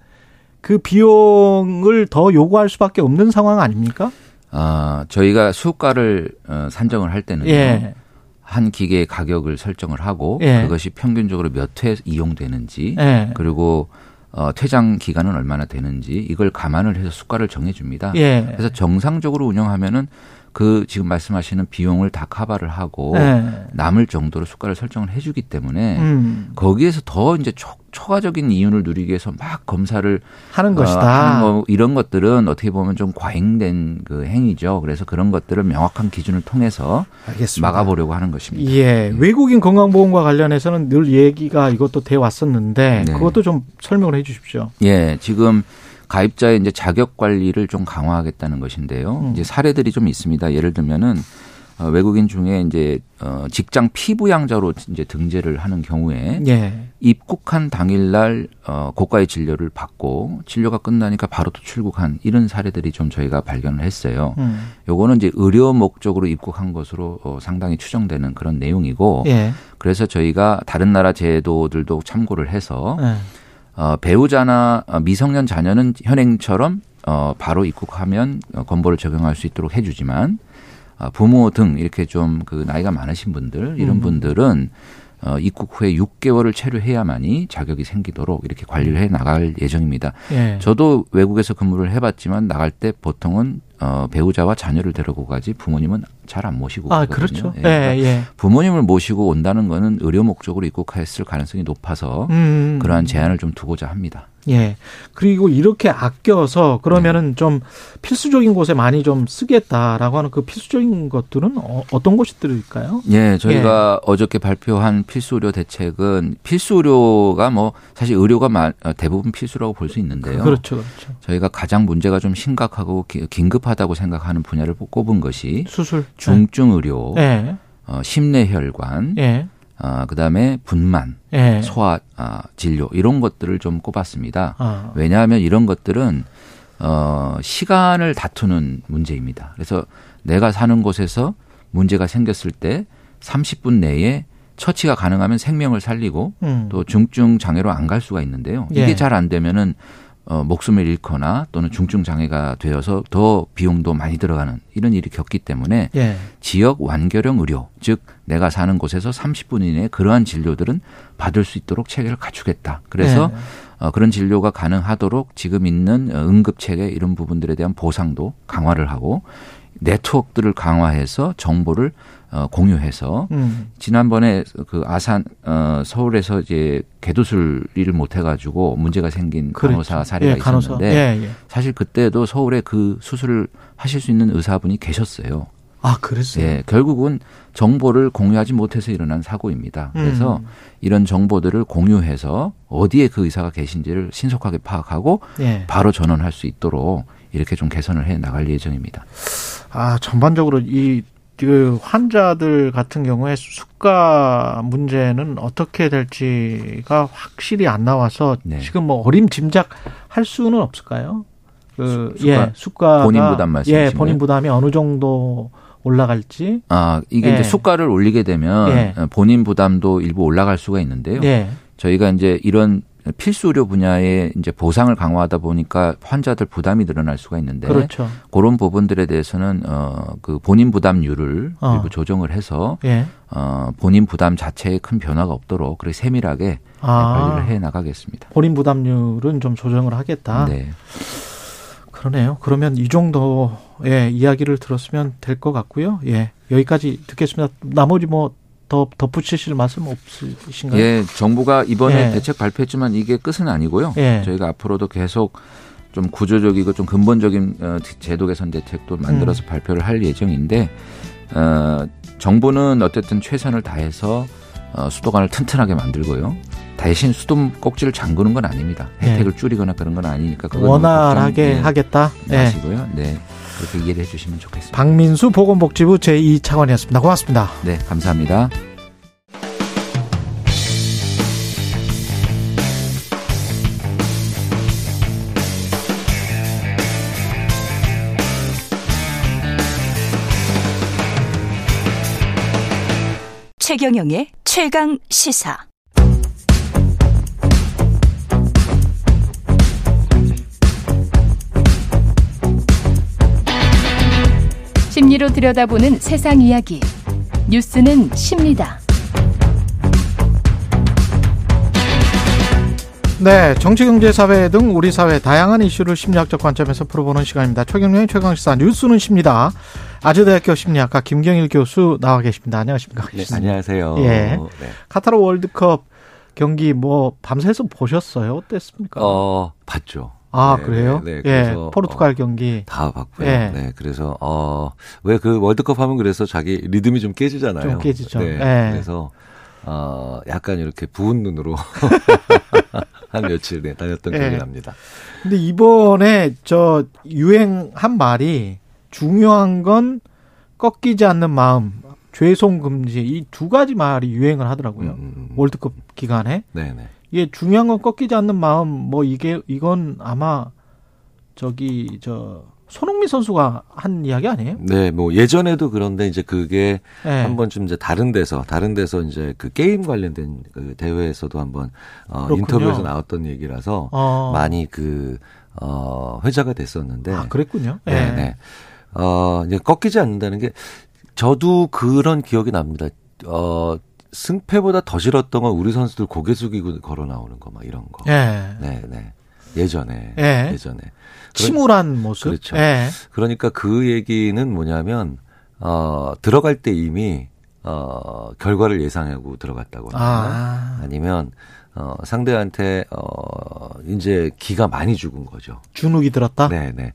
그 비용을 더 요구할 수밖에 없는 상황 아닙니까? 아, 저희가 수가를 어, 산정을 할 때는 예. 한 기계의 가격을 설정을 하고 예. 그것이 평균적으로 몇 회 이용되는지 예. 그리고 어, 퇴장 기간은 얼마나 되는지 이걸 감안을 해서 수가를 정해줍니다. 예. 그래서 정상적으로 운영하면은 그 지금 말씀하시는 비용을 다 커버를 하고 네. 남을 정도로 수가를 설정을 해주기 때문에 음. 거기에서 더 이제 초, 초과적인 이윤을 누리기 위해서 막 검사를 하는 것이다. 어, 하는 거, 이런 것들은 어떻게 보면 좀 과잉된 그 행위죠. 그래서 그런 것들을 명확한 기준을 통해서 알겠습니다. 막아보려고 하는 것입니다. 예, 네. 외국인 건강보험과 관련해서는 늘 얘기가 이것도 돼 왔었는데 네. 그것도 좀 설명을 해 주십시오. 예, 지금 가입자의 이제 자격 관리를 좀 강화하겠다는 것인데요. 음. 이제 사례들이 좀 있습니다. 예를 들면은 어, 외국인 중에 이제 어 직장 피부양자로 이제 등재를 하는 경우에 예. 입국한 당일날 어 고가의 진료를 받고 진료가 끝나니까 바로 또 출국한 이런 사례들이 좀 저희가 발견을 했어요. 음. 요거는 이제 의료 목적으로 입국한 것으로 어 상당히 추정되는 그런 내용이고 예. 그래서 저희가 다른 나라 제도들도 참고를 해서 예. 어, 배우자나 어, 미성년 자녀는 현행처럼 어, 바로 입국하면 어, 건보를 적용할 수 있도록 해주지만 어, 부모 등 이렇게 좀 그 나이가 많으신 분들 이런 음. 분들은 어, 입국 후에 6개월을 체류해야만이 자격이 생기도록 이렇게 관리를 해 나갈 예정입니다. 예. 저도 외국에서 근무를 해봤지만 나갈 때 보통은 어, 배우자와 자녀를 데리고 가지 부모님은 잘 안 모시고 아, 그렇죠. 예, 그러니까 예, 예. 부모님을 모시고 온다는 거는 의료 목적으로 입국했을 가능성이 높아서 음. 그러한 제한을 좀 두고자 합니다. 예. 그리고 이렇게 아껴서 그러면은 네. 좀 필수적인 곳에 많이 좀 쓰겠다라고 하는 그 필수적인 것들은 어, 떤 것들일까요? 예, 저희가 예. 어저께 발표한 필수 의료 대책은 필수 의료가 뭐 사실 의료가 어, 대부분 필수라고 볼 수 있는데요. 그렇죠, 그렇죠. 저희가 가장 문제가 좀 심각하고 긴급하다고 생각하는 분야를 꼽은 것이 수술, 중증 의료, 예. 어, 심내혈관, 예. 어, 그다음에 분만, 예. 소화 어, 진료 이런 것들을 좀 꼽았습니다. 아. 왜냐하면 이런 것들은 어, 시간을 다투는 문제입니다. 그래서 내가 사는 곳에서 문제가 생겼을 때 30분 내에 처치가 가능하면 생명을 살리고 음. 또 중증 장애로 안 갈 수가 있는데요. 이게 예. 잘안 되면은 어, 목숨을 잃거나 또는 중증 장애가 되어서 더 비용도 많이 들어가는 이런 일이 겪기 때문에 예. 지역 완결형 의료 즉 내가 사는 곳에서 30분 이내에 그러한 진료들은 받을 수 있도록 체계를 갖추겠다. 그래서 예. 어, 그런 진료가 가능하도록 지금 있는 응급 체계 이런 부분들에 대한 보상도 강화를 하고 네트워크들을 강화해서 정보를 어, 공유해서 음. 지난번에 그 아산 어, 서울에서 이제 개도술 일을 못 해가지고 문제가 생긴 그렇죠. 간호사 사례가 예. 있었는데 예, 예. 사실 그때도 서울에 그 수술을 하실 수 있는 의사분이 계셨어요. 아, 그랬어요? 예, 결국은 정보를 공유하지 못해서 일어난 사고입니다. 그래서 음. 이런 정보들을 공유해서 어디에 그 의사가 계신지를 신속하게 파악하고 예. 바로 전원할 수 있도록 이렇게 좀 개선을 해 나갈 예정입니다. 아, 전반적으로 이 그 환자들 같은 경우에 수가 문제는 어떻게 될지가 확실히 안 나와서 네. 지금 뭐 어림짐작 할 수는 없을까요? 그 수가, 예, 수가 본인 부담 말씀 예, 본인 부담이 어느 정도 올라갈지. 아, 이게 예. 이제 수가를 올리게 되면 예. 본인 부담도 일부 올라갈 수가 있는데요. 예. 저희가 이제 이런 필수 의료 분야에 이제 보상을 강화하다 보니까 환자들 부담이 늘어날 수가 있는데 그렇죠. 그런 부분들에 대해서는 어그 본인 부담률을 어. 일부 조정을 해서 예. 어 본인 부담 자체에 큰 변화가 없도록 그렇게 세밀하게 아. 관리를 해 나가겠습니다. 본인 부담률은 좀 조정을 하겠다. 네. 그러네요. 그러면 이 정도의 이야기를 들었으면 될 것 같고요. 예. 여기까지 듣겠습니다. 나머지 뭐 더 덧붙이실 말씀 없으신가요? 예, 정부가 이번에 예. 대책 발표했지만 이게 끝은 아니고요. 예. 저희가 앞으로도 계속 좀 구조적이고 좀 근본적인 어, 제도 개선 대책도 만들어서 음. 발표를 할 예정인데 어, 정부는 어쨌든 최선을 다해서 어, 수도관을 튼튼하게 만들고요. 대신 수도 꼭지를 잠그는 건 아닙니다. 예. 혜택을 네. 줄이거나 그런 건 아니니까 원활하게 네, 하겠다. 하시고요. 네. 그렇게 이해를 해주시면 좋겠습니다. 박민수 보건복지부 제2차관이었습니다. 고맙습니다. 네, 감사합니다. 최경영의 최강 시사. 심리로 들여다보는 세상 이야기. 뉴스는 십니다. 네, 정치, 경제, 사회 등 우리 사회 다양한 이슈를 심리학적 관점에서 풀어보는 시간입니다. 최경영의 최강시사 뉴스는 십니다. 아주대학교 심리학과 김경일 교수 나와 계십니다. 안녕하십니까? 네, 안녕하세요. 예. 네. 카타르 월드컵 경기 뭐 밤새서 보셨어요? 어땠습니까? 어, 봤죠. 아 네, 그래요? 네, 네. 예, 포르투갈 어, 경기 다 봤고요. 예. 네, 그래서 어왜 그 월드컵 하면 그래서 자기 리듬이 좀 깨지잖아요. 좀 깨지죠. 네, 예. 그래서 어 약간 이렇게 부은 눈으로 *laughs* 한 며칠 네, 다녔던 기억이 예. 납니다. 근데 이번에 저 유행 한 말이 중요한 건 꺾이지 않는 마음, 죄송 금지 이 두 가지 말이 유행을 하더라고요. 음, 음, 음. 월드컵 기간에. 네 네. 네. 이게 중요한 건 꺾이지 않는 마음 뭐 이게 이건 아마 저기 저 손흥민 선수가 한 이야기 아니에요? 네, 뭐 예전에도 그런데 이제 그게 네. 한 번쯤 이제 다른 데서 다른 데서 이제 그 게임 관련된 그 대회에서도 한번 어 인터뷰에서 나왔던 얘기라서 어. 많이 그 어 회자가 됐었는데 아, 그랬군요. 네, 네. 네. 어 이제 꺾이지 않는다는 게 저도 그런 기억이 납니다. 어 승패보다 더 싫었던 건 우리 선수들 고개 숙이고 걸어 나오는 거 막 이런 거. 네. 네, 네. 예전에. 네. 예전에. 침울한 모습. 그렇죠. 네. 그러니까 그 얘기는 뭐냐면 어 들어갈 때 이미 어 결과를 예상하고 들어갔다거나 아. 아니면 어 상대한테 어 이제 기가 많이 죽은 거죠. 주눅이 들었다? 네, 네.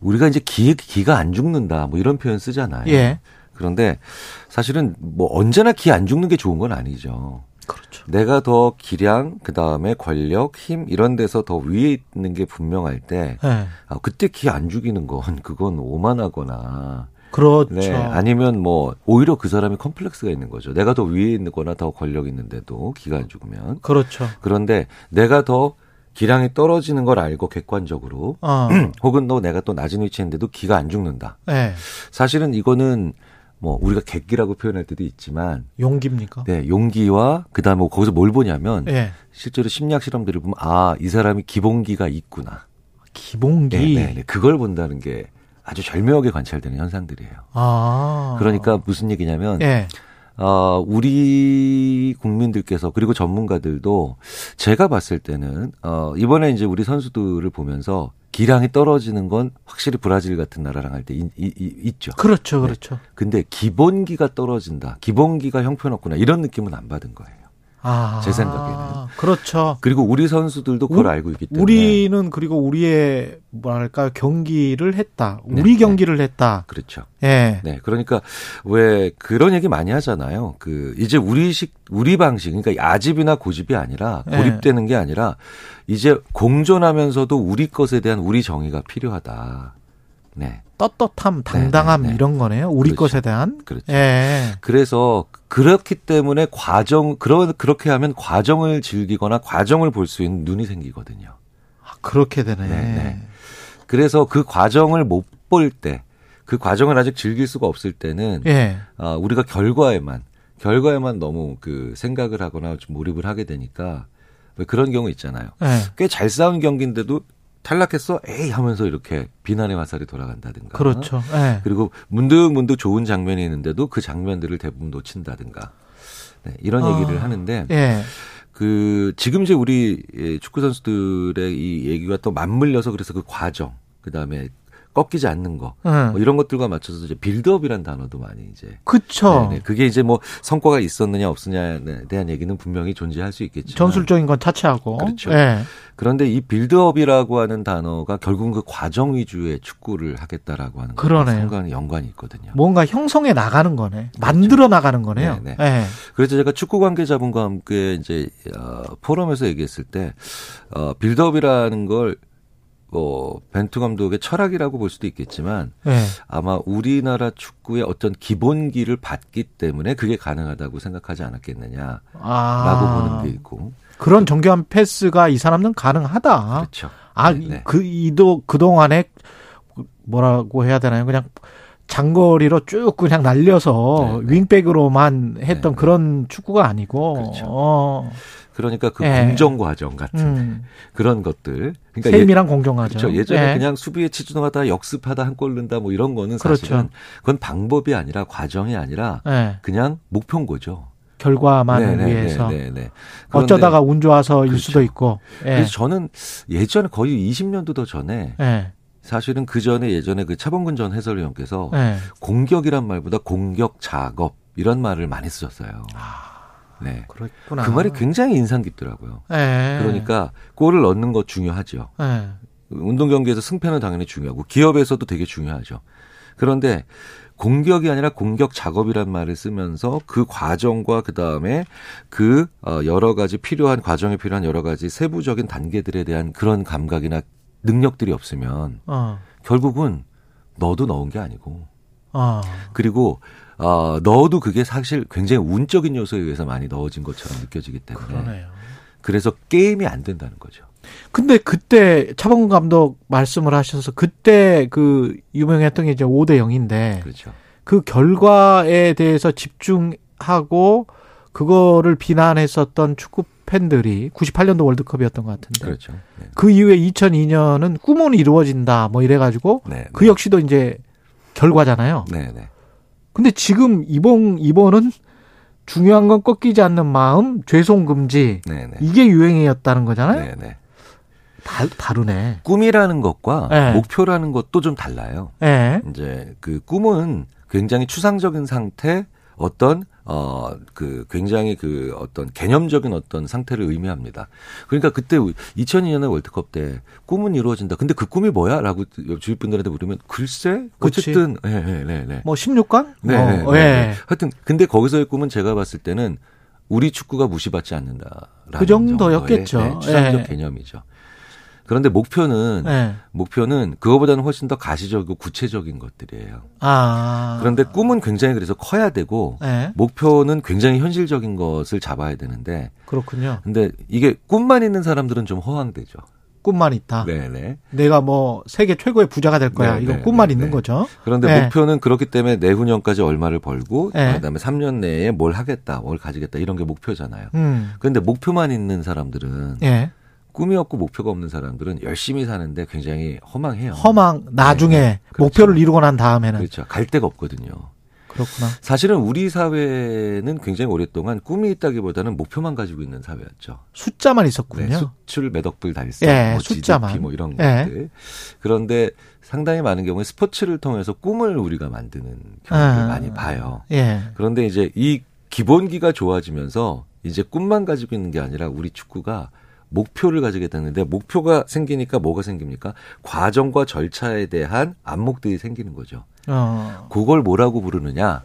우리가 이제 기 기가 안 죽는다 뭐 이런 표현 쓰잖아요. 예. 그런데 사실은 뭐 언제나 기 안 죽는 게 좋은 건 아니죠. 그렇죠. 내가 더 기량, 그 다음에 권력, 힘 이런 데서 더 위에 있는 게 분명할 때, 네. 아, 그때 기 안 죽이는 건 그건 오만하거나. 그렇죠. 네, 아니면 뭐 오히려 그 사람이 컴플렉스가 있는 거죠. 내가 더 위에 있거나 더 권력 있는데도 기가 안 죽으면. 그렇죠. 그런데 내가 더 기량이 떨어지는 걸 알고 객관적으로 어. *clears throat* 혹은 또 내가 또 낮은 위치인데도 기가 안 죽는다. 네. 사실은 이거는 뭐 우리가 객기라고 표현할 때도 있지만 용기입니까? 네, 용기와 그다음에 뭐 거기서 뭘 보냐면 네. 실제로 심리학 실험들을 보면 아, 이 사람이 기본기가 있구나. 기본기. 네, 네, 네. 그걸 본다는 게 아주 절묘하게 관찰되는 현상들이에요. 아. 그러니까 무슨 얘기냐면 네. 어, 우리 국민들께서 그리고 전문가들도 제가 봤을 때는 어, 이번에 이제 우리 선수들을 보면서 기량이 떨어지는 건 확실히 브라질 같은 나라랑 할 때 있죠. 그렇죠, 네. 그렇죠. 네. 근데 기본기가 떨어진다, 기본기가 형편없구나 이런 느낌은 안 받은 거예요. 아, 제 생각에는. 그렇죠. 그리고 우리 선수들도 그걸 우, 알고 있기 때문에. 우리는 그리고 우리의 뭐랄까 경기를 했다. 네, 우리 네, 경기를 네. 했다. 그렇죠. 예. 네. 그러니까 왜 그런 얘기 많이 하잖아요. 그 이제 우리식 우리 방식 그러니까 아집이나 고집이 아니라 예. 고립되는 게 아니라 이제 공존하면서도 우리 것에 대한 우리 정의가 필요하다. 네. 떳떳함, 당당함 네네네. 네, 네. 이런 거네요. 우리 그렇죠. 것에 대한. 그렇죠. 예. 그래서 그렇기 때문에 과정 그러 그렇게 하면 과정을 즐기거나 과정을 볼 수 있는 눈이 생기거든요. 아, 그렇게 되네. 네네. 네. 그래서 그 과정을 못 볼 때, 그 과정을 아직 즐길 수가 없을 때는 예. 어, 우리가 결과에만 결과에만 너무 그 생각을 하거나 좀 몰입을 하게 되니까 왜 그런 경우 있잖아요. 예. 꽤잘 싸운 경기인데도 탈락했어? 에이 하면서 이렇게 비난의 화살이 돌아간다든가. 그렇죠. 네. 그리고 문득문득 좋은 장면이 있는데도 그 장면들을 대부분 놓친다든가. 네, 이런 어. 얘기를 하는데 네. 그 지금 이제 우리 축구 선수들의 이 얘기가 또 맞물려서 그래서 그 과정 그다음에 꺾이지 않는 거 네. 뭐 이런 것들과 맞춰서 이제 빌드업이란 단어도 많이 이제 그쵸. 네네. 그게 이제 뭐 성과가 있었느냐 없느냐에 대한 얘기는 분명히 존재할 수 있겠지만 전술적인 건 차치하고 그렇죠. 네. 그런데 이 빌드업이라고 하는 단어가 결국은 그 과정 위주의 축구를 하겠다라고 하는 그러네요. 상관 연관이 있거든요. 뭔가 형성해 나가는 거네. 그렇죠. 만들어 나가는 거네요. 네. 네. 그래서 제가 축구 관계자분과 함께 이제 어, 포럼에서 얘기했을 때 어, 빌드업이라는 걸 뭐 벤투 감독의 철학이라고 볼 수도 있겠지만 네. 아마 우리나라 축구의 어떤 기본기를 받기 때문에 그게 가능하다고 생각하지 않았겠느냐라고 아. 보는 게 있고 그런 정교한 패스가 이 사람은 가능하다. 그렇죠. 아, 네, 네. 그 이도 그 동안에 뭐라고 해야 되나요? 그냥 장거리로 쭉 그냥 날려서 네, 네. 윙백으로만 했던 네, 그런 축구가 아니고 그렇죠. 어. 그러니까 그 예. 공정 과정 같은 음. 그런 것들. 그러니까 세밀한 예, 공정 과정. 그렇죠. 예전에 예. 그냥 수비에 치중하다 역습하다 한 골 넣는다 뭐 이런 거는 그렇죠. 사실은 그건 방법이 아니라 과정이 아니라 예. 그냥 목표인 거죠. 결과만을 네네, 위해서 네네. 어쩌다가 운 좋아서일 그렇죠. 수도 있고. 예. 그래서 저는 예전에 거의 20년도 더 전에 예. 사실은 그 전에 예전에 그 차범근 전 해설위원께서 예. 공격이란 말보다 공격 작업 이런 말을 많이 쓰셨어요. 아. 네. 그렇구나. 그 말이 굉장히 인상 깊더라고요. 네. 그러니까 골을 넣는 것 중요하죠. 네. 운동 경기에서 승패는 당연히 중요하고 기업에서도 되게 중요하죠. 그런데 공격이 아니라 공격 작업이란 말을 쓰면서 그 과정과 그 다음에 그 어, 여러 가지 필요한 과정에 필요한 여러 가지 세부적인 단계들에 대한 그런 감각이나 능력들이 없으면 어. 결국은 너도 넣은 게 아니고 어. 그리고 어, 넣어도 그게 사실 굉장히 운적인 요소에 의해서 많이 넣어진 것처럼 느껴지기 때문에 그러네요. 그래서 게임이 안 된다는 거죠. 근데 그때 차범근 감독 말씀을 하셔서 그때 그 유명했던 게 이제 5대 0인데 그렇죠. 그 결과에 대해서 집중하고 그거를 비난했었던 축구 팬들이 98년도 월드컵이었던 것 같은데. 그렇죠. 네. 그 이후에 2002년은 꿈은 이루어진다 뭐 이래가지고 네, 그 네. 역시도 이제 결과잖아요. 네, 네. 근데 지금 이번 이번은 중요한 건 꺾이지 않는 마음, 죄송 금지. 네네. 네. 이게 유행이었다는 거잖아요. 네네. 네. 다, 다르네. 꿈이라는 것과 네. 목표라는 것도 좀 달라요. 네. 이제 그 꿈은 굉장히 추상적인 상태, 어떤 어, 그, 굉장히 그 어떤 개념적인 어떤 상태를 의미합니다. 그러니까 그때 2002년에 월드컵 때 꿈은 이루어진다. 근데 그 꿈이 뭐야? 라고 주위 분들한테 물으면 글쎄? 어쨌든, 예, 네, 네, 네. 뭐 16강? 네, 어, 네, 네, 네. 하여튼, 근데 거기서의 꿈은 제가 봤을 때는 우리 축구가 무시받지 않는다. 그 정도였겠죠. 네, 추상적 네. 개념이죠. 그런데 목표는 네. 목표는 그거보다는 훨씬 더 가시적이고 구체적인 것들이에요. 아. 그런데 꿈은 굉장히 그래서 커야 되고 네. 목표는 굉장히 현실적인 것을 잡아야 되는데 그렇군요. 근데 이게 꿈만 있는 사람들은 좀 허황되죠. 꿈만 있다. 네네. 내가 뭐 세계 최고의 부자가 될 거야. 네네. 이건 꿈만 네네. 있는 거죠. 그런데 네. 목표는 그렇기 때문에 내후년까지 얼마를 벌고 네. 그다음에 3년 내에 뭘 하겠다, 뭘 가지겠다 이런 게 목표잖아요. 음. 그런데 목표만 있는 사람들은 네. 꿈이 없고 목표가 없는 사람들은 열심히 사는데 굉장히 허망해요. 허망 나중에 네, 그렇죠. 목표를 이루고 난 다음에는 그렇죠. 갈 데가 없거든요. 그렇구나. 사실은 우리 사회는 굉장히 오랫동안 꿈이 있다기보다는 목표만 가지고 있는 사회였죠. 숫자만 있었군요. 네, 수출 매덕불 달성, 예, 뭐 숫자만. GDP 뭐 이런 예. 것들. 그런데 상당히 많은 경우에 스포츠를 통해서 꿈을 우리가 만드는 경우를 아, 많이 봐요. 예. 그런데 이제 이 기본기가 좋아지면서 이제 꿈만 가지고 있는 게 아니라 우리 축구가 목표를 가지게 되는데 목표가 생기니까 뭐가 생깁니까? 과정과 절차에 대한 안목들이 생기는 거죠. 어. 그걸 뭐라고 부르느냐?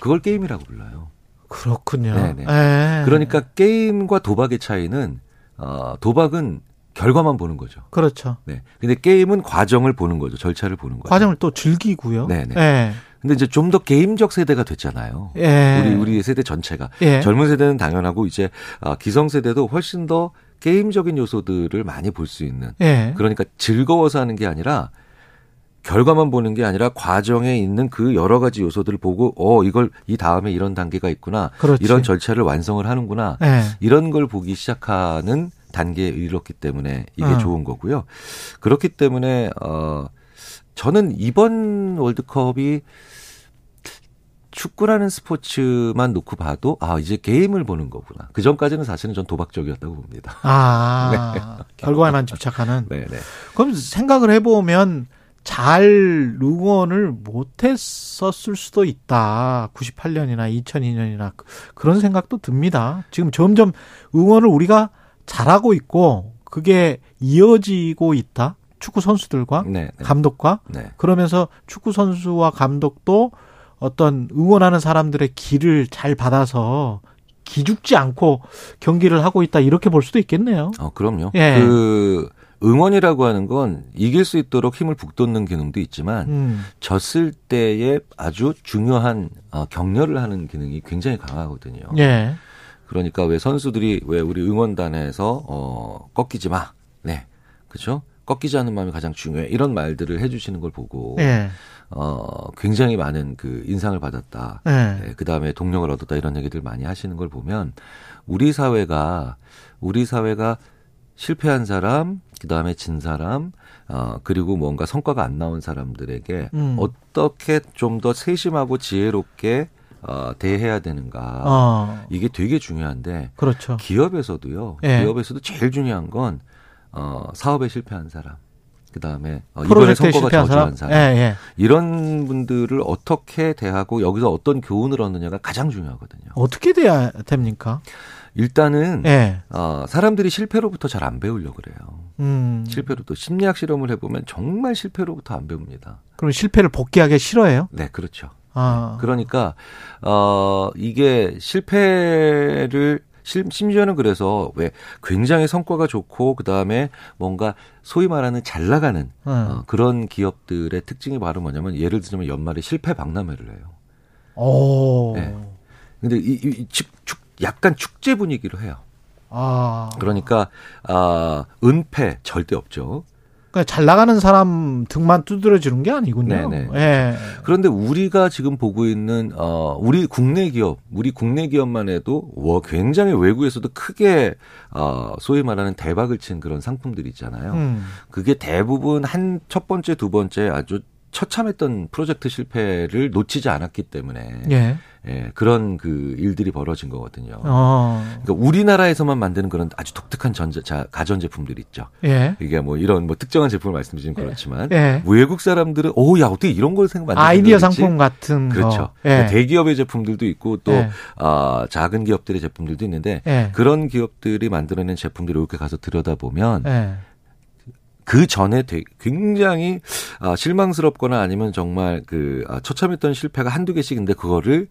그걸 게임이라고 불러요. 그렇군요. 네네. 에. 그러니까 게임과 도박의 차이는 어, 도박은 결과만 보는 거죠. 그렇죠. 네. 근데 게임은 과정을 보는 거죠. 절차를 보는 거죠. 과정을 또 즐기고요. 네네. 에. 근데 이제 좀 더 게임적 세대가 됐잖아요. 예. 우리 우리 세대 전체가 예. 젊은 세대는 당연하고 이제 아, 기성 세대도 훨씬 더 게임적인 요소들을 많이 볼 수 있는. 예. 그러니까 즐거워서 하는 게 아니라 결과만 보는 게 아니라 과정에 있는 그 여러 가지 요소들을 보고 어 이걸 이 다음에 이런 단계가 있구나. 그렇지. 이런 절차를 완성을 하는구나. 예. 이런 걸 보기 시작하는 단계에 이르렀기 때문에 이게 어. 좋은 거고요. 그렇기 때문에 어 저는 이번 월드컵이 축구라는 스포츠만 놓고 봐도 아 이제 게임을 보는 거구나. 그 전까지는 사실은 전 도박적이었다고 봅니다. 아 *laughs* 네. 결과에만 집착하는. 네네. 네. 그럼 생각을 해보면 잘 응원을 못했었을 수도 있다. 98년이나 2002년이나 그런 생각도 듭니다. 지금 점점 응원을 우리가 잘하고 있고 그게 이어지고 있다. 축구 선수들과 네, 네. 감독과 네. 그러면서 축구 선수와 감독도 어떤 응원하는 사람들의 길을 잘 받아서 기죽지 않고 경기를 하고 있다 이렇게 볼 수도 있겠네요. 어, 그럼요. 예. 그 응원이라고 하는 건 이길 수 있도록 힘을 북돋는 기능도 있지만 음. 졌을 때에 아주 중요한 어, 격려를 하는 기능이 굉장히 강하거든요. 예. 그러니까 왜 선수들이 왜 우리 응원단에서 어 꺾이지 마. 네. 그렇죠? 꺾이지 않는 마음이 가장 중요해. 이런 말들을 해 주시는 걸 보고 예. 어, 굉장히 많은 그 인상을 받았다. 네. 네, 그 다음에 동력을 얻었다 이런 얘기들 많이 하시는 걸 보면 우리 사회가 우리 사회가 실패한 사람, 그 다음에 진 사람, 어, 그리고 뭔가 성과가 안 나온 사람들에게 음. 어떻게 좀 더 세심하고 지혜롭게 어, 대해야 되는가 어. 이게 되게 중요한데 그렇죠. 기업에서도요. 예. 기업에서도 제일 중요한 건 어, 사업에 실패한 사람. 그 다음에 어, 이번에 선거가 저조한 사람, 사람. 예, 예. 이런 분들을 어떻게 대하고 여기서 어떤 교훈을 얻느냐가 가장 중요하거든요. 어떻게 돼야 됩니까? 일단은 예. 어, 사람들이 실패로부터 잘 안 배우려 그래요. 음. 실패로부터 심리학 실험을 해보면 정말 실패로부터 안 배웁니다. 그럼 실패를 복귀하기 싫어해요? 네, 그렇죠. 아. 네. 그러니까 어 이게 실패를 심지어는 그래서 왜 굉장히 성과가 좋고 그 다음에 뭔가 소위 말하는 잘 나가는 음. 어, 그런 기업들의 특징이 바로 뭐냐면 예를 들자면 연말에 실패 박람회를 해요. 오. 네. 근데 이, 이 축, 축, 약간 축제 분위기로 해요. 아. 그러니까 아 은폐 절대 없죠. 그러니까 잘 나가는 사람 등만 두드려지는 게 아니군요. 네네. 예. 그런데 우리가 지금 보고 있는 어 우리 국내 기업, 우리 국내 기업만 해도 와 굉장히 외국에서도 크게 어 소위 말하는 대박을 친 그런 상품들 있잖아요. 음. 그게 대부분 한 첫 번째, 두 번째 아주 처참했던 프로젝트 실패를 놓치지 않았기 때문에 예. 예, 그런 그 일들이 벌어진 거거든요. 어. 그러니까 우리나라에서만 만드는 그런 아주 독특한 전자 자, 가전 제품들 있죠. 예. 이게 뭐 이런 뭐 특정한 제품을 말씀드리면 예. 그렇지만 예. 외국 사람들은 오야 어떻게 이런 걸 생각 만드는 아이디어 상품 같은 그렇죠. 예. 그러니까 대기업의 제품들도 있고 또 예. 아, 작은 기업들의 제품들도 있는데 그런 기업들이 만들어낸 제품들을 이렇게 가서 들여다 보면. 그 전에 굉장히 아, 실망스럽거나 아니면 정말 그 아, 처참했던 실패가 한두 개씩인데 그거를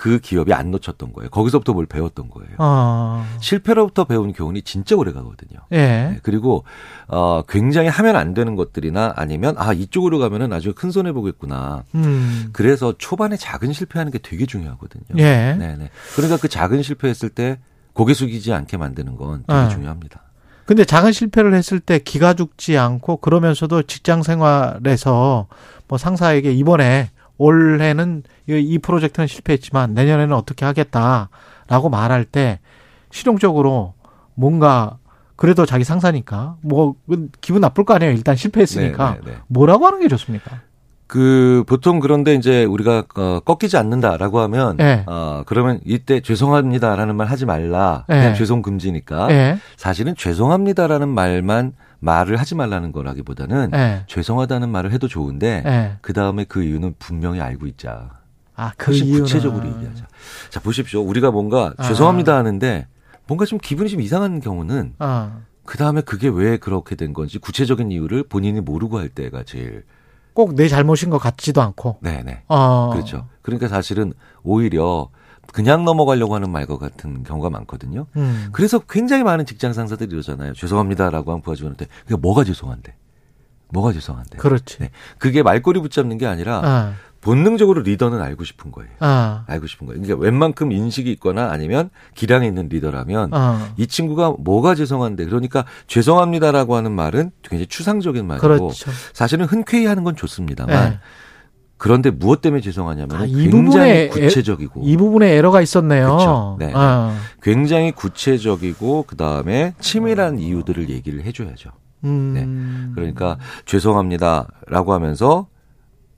그 기업이 안 놓쳤던 거예요. 거기서부터 뭘 배웠던 거예요. 어. 실패로부터 배운 교훈이 진짜 오래 가거든요. 예. 네. 그리고 어 굉장히 하면 안 되는 것들이나 아니면 아 이쪽으로 가면은 나중에 큰 손해 보겠구나. 음. 그래서 초반에 작은 실패하는 게 되게 중요하거든요. 예. 네네. 그러니까 그 작은 실패했을 때 고개 숙이지 않게 만드는 건 되게 어. 중요합니다. 근데 작은 실패를 했을 때 기가 죽지 않고 그러면서도 직장 생활에서 뭐 상사에게 이번에 올해는 이 프로젝트는 실패했지만 내년에는 어떻게 하겠다라고 말할 때 실용적으로 뭔가 그래도 자기 상사니까 뭐 기분 나쁠 거 아니에요. 일단 실패했으니까 네네네. 네, 네. 뭐라고 하는 게 좋습니까? 그 보통 그런데 이제 우리가 어, 꺾이지 않는다라고 하면 네. 어 그러면 이때 죄송합니다라는 말 하지 말라 네. 그냥 죄송 금지니까 네. 사실은 죄송합니다라는 말만 말을 하지 말라는 거라기보다는 네. 죄송하다는 말을 해도 좋은데 네. 그 다음에 그 이유는 분명히 알고 있자. 아, 그 훨씬 이유는... 구체적으로 얘기하자. 자 보십시오. 우리가 뭔가 아. 죄송합니다 하는데 뭔가 좀 기분이 좀 이상한 경우는 아. 그 다음에 그게 왜 그렇게 된 건지 구체적인 이유를 본인이 모르고 할 때가 제일 꼭 내 잘못인 것 같지도 않고. 네네. 어. 그렇죠. 그러니까 사실은 오히려 그냥 넘어가려고 하는 말과 같은 경우가 많거든요. 음. 그래서 굉장히 많은 직장 상사들이 이러잖아요. 죄송합니다라고 한 부하직원한테 그게 뭐가 죄송한데? 뭐가 죄송한데? 그렇지. 네. 그게 말꼬리 붙잡는 게 아니라 아. 본능적으로 리더는 알고 싶은 거예요. 아. 알고 싶은 거예요. 그러니까 웬만큼 인식이 있거나 아니면 기량이 있는 리더라면 아. 이 친구가 뭐가 죄송한데 그러니까 죄송합니다라고 하는 말은 굉장히 추상적인 말이고 그렇죠. 사실은 흔쾌히 하는 건 좋습니다만 네. 그런데 무엇 때문에 죄송하냐면 아, 굉장히 구체적이고 이 부분에 에러가 있었네요. 그렇죠. 네. 아. 굉장히 구체적이고 그 다음에 치밀한 이유들을 얘기를 해줘야죠. 음. 네. 그러니까 죄송합니다라고 하면서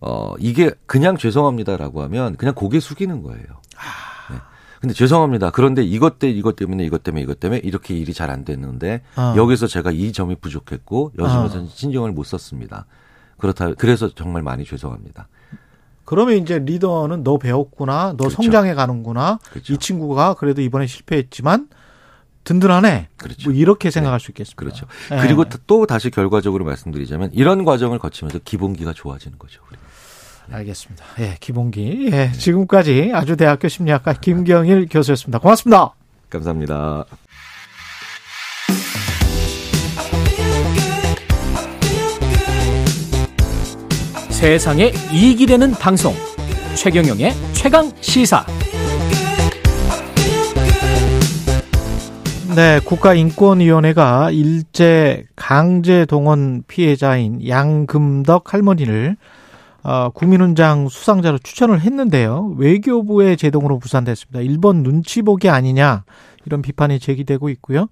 어, 이게 그냥 죄송합니다라고 하면 그냥 고개 숙이는 거예요. 네. 근데 죄송합니다. 그런데 이것 때 이것 때문에 이것 때문에 이것 때문에 이렇게 일이 잘 안 됐는데 어. 여기서 제가 이 점이 부족했고 여기서 어. 신경을 못 썼습니다. 그렇다 그래서 정말 많이 죄송합니다. 그러면 이제 리더는 너 배웠구나, 너 그렇죠. 성장해 가는구나. 그렇죠. 이 친구가 그래도 이번에 실패했지만 든든하네. 그렇죠. 뭐 이렇게 네. 생각할 네. 수 있겠습니다. 그렇죠. 네. 그리고 또 다시 결과적으로 말씀드리자면 이런 과정을 거치면서 기본기가 좋아지는 거죠. 우리. 알겠습니다. 예, 기본기. 예, 지금까지 아주대학교 심리학과 김경일 교수였습니다. 고맙습니다. 감사합니다. 세상에 이익이 되는 방송 최경영의 최강 시사 네, 국가인권위원회가 일제 강제 동원 피해자인 양금덕 할머니를 어, 국민훈장 수상자로 추천을 했는데요. 외교부의 제동으로 무산됐습니다. 일본 눈치 보기 아니냐 이런 비판이 제기되고 있고요.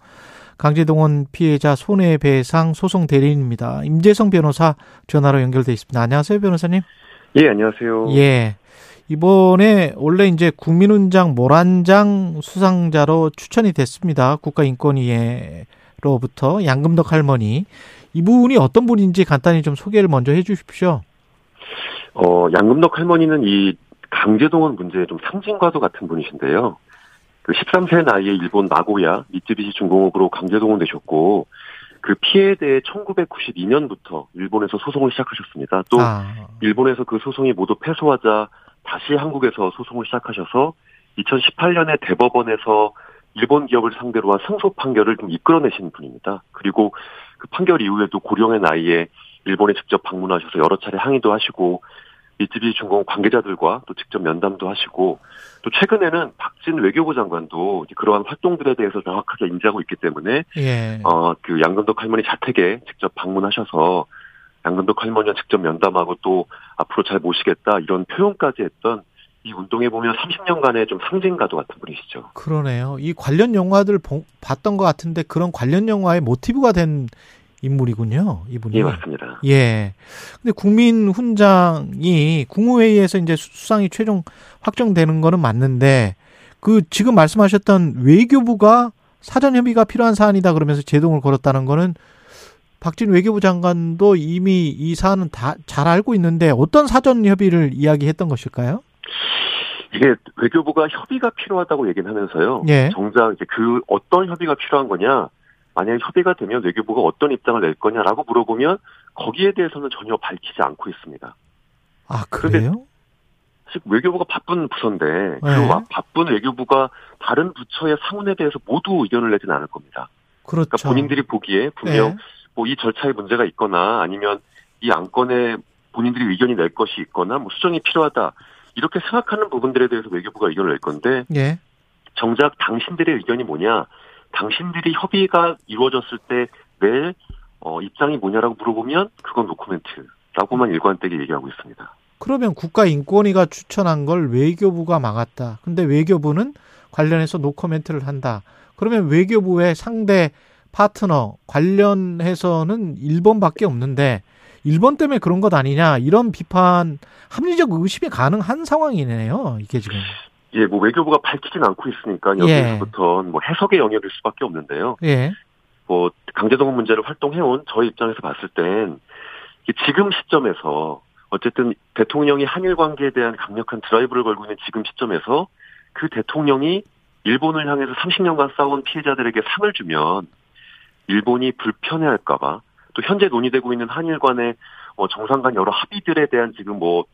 강제동원 피해자 손해배상 소송 대리인입니다. 임재성 변호사 전화로 연결돼 있습니다. 안녕하세요, 변호사님. 예, 안녕하세요. 예. 이번에 원래 이제 국민훈장 모란장 수상자로 추천이 됐습니다. 국가인권위로부터 양금덕 할머니. 이분이 어떤 분인지 간단히 좀 소개를 먼저 해 주십시오. 어, 양금덕 할머니는 이 강제동원 문제의 좀 상징과도 같은 분이신데요. 그 13세 나이에 일본 나고야 미쯔비시 중공업으로 강제동원되셨고 그 피해에 대해 1992년부터 일본에서 소송을 시작하셨습니다. 또 아. 일본에서 그 소송이 모두 패소하자 다시 한국에서 소송을 시작하셔서 2018년에 대법원에서 일본 기업을 상대로 한 승소 판결을 좀 이끌어내신 분입니다. 그리고 그 판결 이후에도 고령의 나이에 일본에 직접 방문하셔서 여러 차례 항의도 하시고 미쯔비시 중공 관계자들과 또 직접 면담도 하시고 또 최근에는 박진 외교부 장관도 그러한 활동들에 대해서 정확하게 인지하고 있기 때문에 예. 어그 양금덕 할머니 자택에 직접 방문하셔서 양금덕 할머니와 직접 면담하고 또 앞으로 잘 모시겠다 이런 표현까지 했던 이 운동에 보면 30년간의 좀 상징가도 같은 분이시죠. 그러네요. 이 관련 영화들 봤던 것 같은데 그런 관련 영화의 모티브가 된 인물이군요. 이분이. 예, 맞습니다. 예. 근데 국민 훈장이 국무회의에서 이제 수상이 최종 확정되는 거는 맞는데 그 지금 말씀하셨던 외교부가 사전 협의가 필요한 사안이다 그러면서 제동을 걸었다는 거는 박진 외교부 장관도 이미 이 사안은 다 잘 알고 있는데 어떤 사전 협의를 이야기했던 것일까요? 이게 외교부가 협의가 필요하다고 얘기는 하면서요. 예. 정작 이제 그 어떤 협의가 필요한 거냐 만약에 협의가 되면 외교부가 어떤 입장을 낼 거냐라고 물어보면 거기에 대해서는 전혀 밝히지 않고 있습니다. 아, 그래요? 사실 외교부가 바쁜 부서인데 네. 그 바쁜 외교부가 다른 부처의 상훈에 대해서 모두 의견을 내지는 않을 겁니다. 그렇죠. 그러니까 본인들이 보기에 분명 네. 뭐이 절차에 문제가 있거나 아니면 이 안건에 본인들이 의견이 낼 것이 있거나 뭐 수정이 필요하다 이렇게 생각하는 부분들에 대해서 외교부가 의견을 낼 건데 네. 정작 당신들의 의견이 뭐냐 당신들이 협의가 이루어졌을 때 내 어, 입장이 뭐냐라고 물어보면 그건 노코멘트라고만 일관되게 얘기하고 있습니다. 그러면 국가인권위가 추천한 걸 외교부가 막았다. 근데 외교부는 관련해서 노코멘트를 한다. 그러면 외교부의 상대 파트너 관련해서는 일본밖에 없는데 일본 때문에 그런 것 아니냐 이런 비판 합리적 의심이 가능한 상황이네요. 이게 지금. 예, 뭐 외교부가 밝히진 않고 있으니까 여기서부터 예. 뭐 해석의 영역일 수밖에 없는데요. 예. 뭐 강제동원 문제를 활동해온 저희 입장에서 봤을 땐 지금 시점에서 어쨌든 대통령이 한일 관계에 대한 강력한 드라이브를 걸고 있는 지금 시점에서 그 대통령이 일본을 향해서 30년간 싸운 피해자들에게 상을 주면 일본이 불편해할까봐 또 현재 논의되고 있는 한일 간의 뭐 정상 간 여러 합의들에 대한 지금 뭐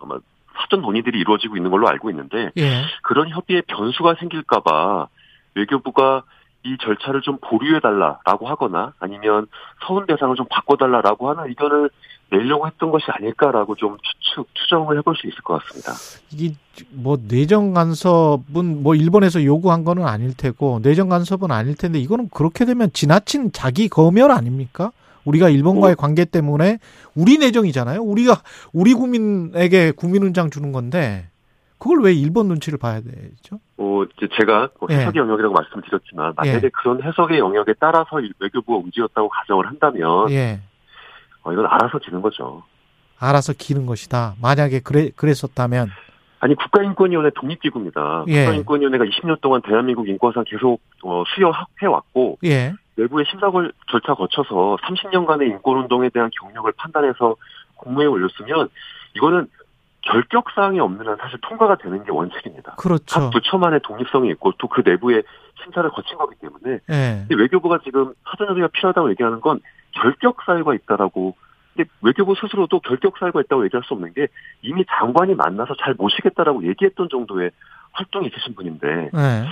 아마 사전 논의들이 이루어지고 있는 걸로 알고 있는데 예. 그런 협의에 변수가 생길까봐 외교부가 이 절차를 좀 보류해 달라라고 하거나 아니면 서운 대상을 좀 바꿔달라라고 하는 의견을 내려고 했던 것이 아닐까라고 좀 추측 추정을 해볼 수 있을 것 같습니다. 이게 뭐 내정 간섭은 뭐 일본에서 요구한 거는 아닐 테고 내정 간섭은 아닐 텐데 이거는 그렇게 되면 지나친 자기 검열 아닙니까? 우리가 일본과의 어. 관계 때문에 우리 내정이잖아요. 우리가 우리 국민에게 국민훈장 주는 건데 그걸 왜 일본 눈치를 봐야 되죠? 어, 이제 제가 뭐 예. 해석의 예. 영역이라고 말씀드렸지만 만약에 예. 그런 해석의 영역에 따라서 외교부가 움직였다고 가정을 한다면 예. 어, 이건 알아서 지는 거죠. 알아서 기는 것이다. 만약에 그래 그랬었다면 아니 국가인권위원회 독립기구입니다. 예. 국가인권위원회가 20년 동안 대한민국 인권상 계속 어, 수여해 왔고 예. 내부의 심사 절차 거쳐서 30년간의 인권운동에 대한 경력을 판단해서 공모에 올렸으면 이거는 결격 사항이 없는 한 사실 통과가 되는 게 원칙입니다. 그렇죠. 각 부처만의 독립성이 있고 또 그 내부의 심사를 거친 거기 때문에 네. 외교부가 지금 사전협의가 필요하다고 얘기하는 건 결격 사유가 있다라고 근데 외교부 스스로도 결격 사유가 있다고 얘기할 수 없는 게 이미 장관이 만나서 잘 모시겠다라고 얘기했던 정도의 활동이 있으신 분인데 네.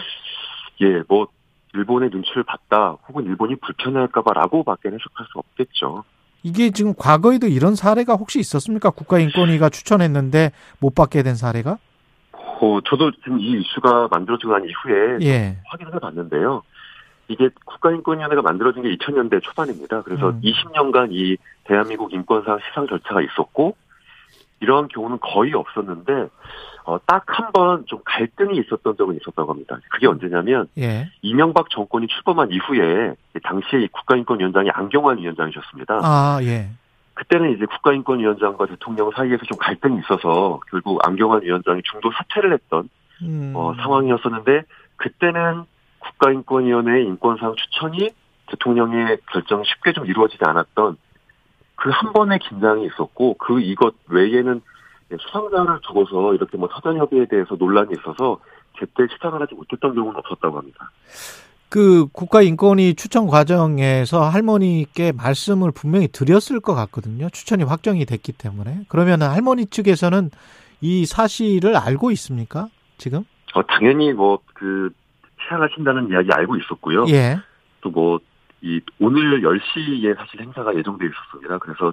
예, 뭐 일본의 눈치를 봤다 혹은 일본이 불편할까봐라고 밖에 해석할 수 없겠죠. 이게 지금 과거에도 이런 사례가 혹시 있었습니까? 국가인권위가 추천했는데 못 받게 된 사례가? 어, 저도 지금 이 이슈가 만들어지고 난 이후에 예. 확인을 해봤는데요. 이게 국가인권위원회가 만들어진 게 2000년대 초반입니다. 그래서 음. 20년간 이 대한민국 인권상 시상 절차가 있었고 이러한 경우는 거의 없었는데 어, 딱 한 번 좀 갈등이 있었던 적은 있었다고 합니다. 그게 언제냐면 예. 이명박 정권이 출범한 이후에 당시에 국가인권위원장이 안경환 위원장이셨습니다. 아 예. 그때는 이제 국가인권위원장과 대통령 사이에서 좀 갈등이 있어서 결국 안경환 위원장이 중도 사퇴를 했던 음. 어, 상황이었었는데 그때는 국가인권위원회의 인권상 추천이 대통령의 결정 쉽게 좀 이루어지지 않았던 그 한 번의 긴장이 있었고 그 이것 외에는 수상자를 두고서 이렇게 뭐 사전 협의에 대해서 논란이 있어서 제때 시상을 하지 못했던 경우는 없었다고 합니다. 그 국가인권위 추천 과정에서 할머니께 말씀을 분명히 드렸을 것 같거든요. 추천이 확정이 됐기 때문에. 그러면 할머니 측에서는 이 사실을 알고 있습니까? 지금? 어, 당연히 뭐, 그, 시상하신다는 이야기 알고 있었고요. 예. 또 뭐, 이, 오늘 10시에 사실 행사가 예정돼 있었습니다. 그래서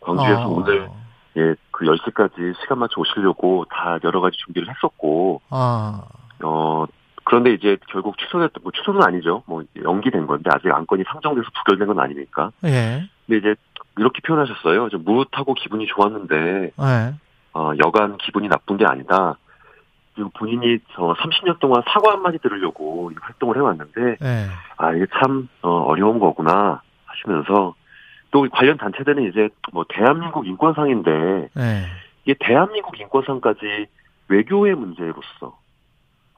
광주에서 어. 오늘, 예, 그 10시까지 시간 맞춰 오시려고 다 여러 가지 준비를 했었고, 아. 어, 그런데 이제 결국 취소됐던, 뭐 취소는 아니죠. 뭐 연기된 건데 아직 안건이 상정돼서 부결된 건 아니니까. 예. 근데 이제 이렇게 표현하셨어요. 좀 무릇하고 기분이 좋았는데, 예. 어, 여간 기분이 나쁜 게 아니다. 그리고 본인이 저 30년 동안 사과 한마디 들으려고 활동을 해왔는데, 예. 아, 이게 참, 어, 어려운 거구나 하시면서, 또 관련 단체들은 이제 뭐 대한민국 인권상인데, 예. 이게 대한민국 인권상까지 외교의 문제로서,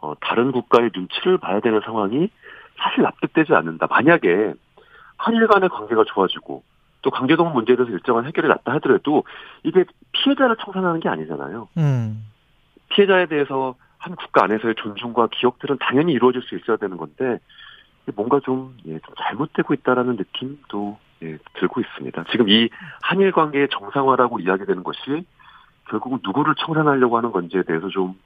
어, 다른 국가의 눈치를 봐야 되는 상황이 사실 납득되지 않는다. 만약에 한일 간의 관계가 좋아지고 또 강제동 문제에 대해서 일정한 해결이 났다 하더라도 이게 피해자를 청산하는 게 아니잖아요. 음. 피해자에 대해서 한 국가 안에서의 존중과 기억들은 당연히 이루어질 수 있어야 되는 건데 뭔가 좀, 예, 좀 잘못되고 있다라는 느낌도 예, 들고 있습니다. 지금 이 한일 관계의 정상화라고 이야기되는 것이 결국은 누구를 청산하려고 하는 건지에 대해서 좀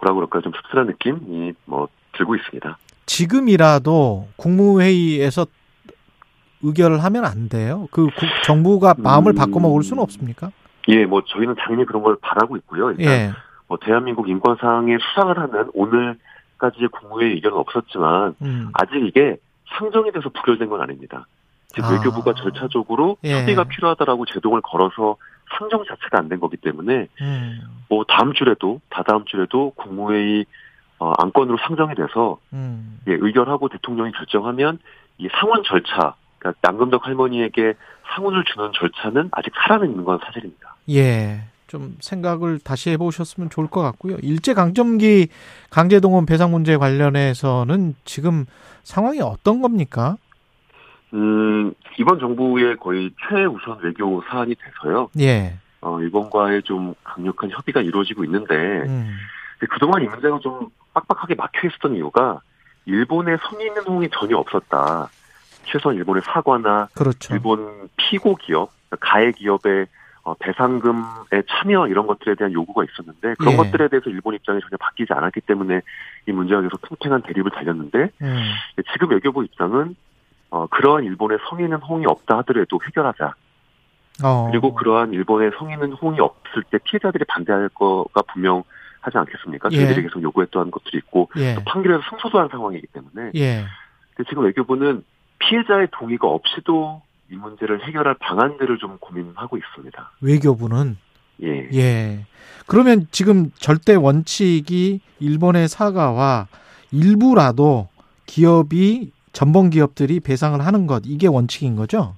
뭐라 그럴까 좀 씁쓸한 느낌이 뭐 들고 있습니다. 지금이라도 국무회의에서 의결을 하면 안 돼요. 그 정부가 마음을 음, 바꿔 먹을 수는 없습니까? 예, 뭐 저희는 당연히 그런 걸 바라고 있고요. 일단 예. 뭐 대한민국 인권상에 수상을 하는 오늘까지의 국무회의 의견은 없었지만 음. 아직 이게 상정이 돼서 부결된 건 아닙니다. 지금 아. 외교부가 절차적으로 예. 협의가 필요하다라고 제동을 걸어서 상정 자체가 안 된 거기 때문에 음. 뭐 다음 주에도 다다음 주에도 국무회의 어, 안건으로 상정이 돼서 음. 예, 의결하고 대통령이 결정하면 이 상원 절차 그러니까 남금덕 할머니에게 상훈을 주는 절차는 아직 살아있는 건 사실입니다. 예. 좀 생각을 다시 해보셨으면 좋을 것 같고요. 일제 강점기 강제동원 배상 문제 관련해서는 지금 상황이 어떤 겁니까? 음, 이번 정부의 거의 최우선 외교 사안이 돼서요. 예. 어, 일본과의 좀 강력한 협의가 이루어지고 있는데, 음. 그동안 이 문제가 좀 빡빡하게 막혀 있었던 이유가, 일본의 성의 있는 호응이 전혀 없었다. 최소한 일본의 사과나, 그렇죠. 일본 피고 기업, 가해 기업의 어, 배상금의 참여 이런 것들에 대한 요구가 있었는데 그런 예. 것들에 대해서 일본 입장이 전혀 바뀌지 않았기 때문에 이 문제가 계속 팽팽한 대립을 달렸는데 음. 지금 외교부 입장은 어, 그러한 일본의 성의 있는 호응이 없다 하더라도 해결하자. 어. 그리고 그러한 일본의 성의 있는 호응이 없을 때 피해자들이 반대할 거가 분명 하지 않겠습니까? 예. 저희들이 계속 요구했던 것들이 있고 예. 또 판결에서 승소도 한 상황이기 때문에 예. 근데 지금 외교부는 피해자의 동의가 없이도 이 문제를 해결할 방안들을 좀 고민하고 있습니다. 외교부는 예. 예. 그러면 지금 절대 원칙이 일본의 사과와 일부라도 기업이 전범 기업들이 배상을 하는 것 이게 원칙인 거죠?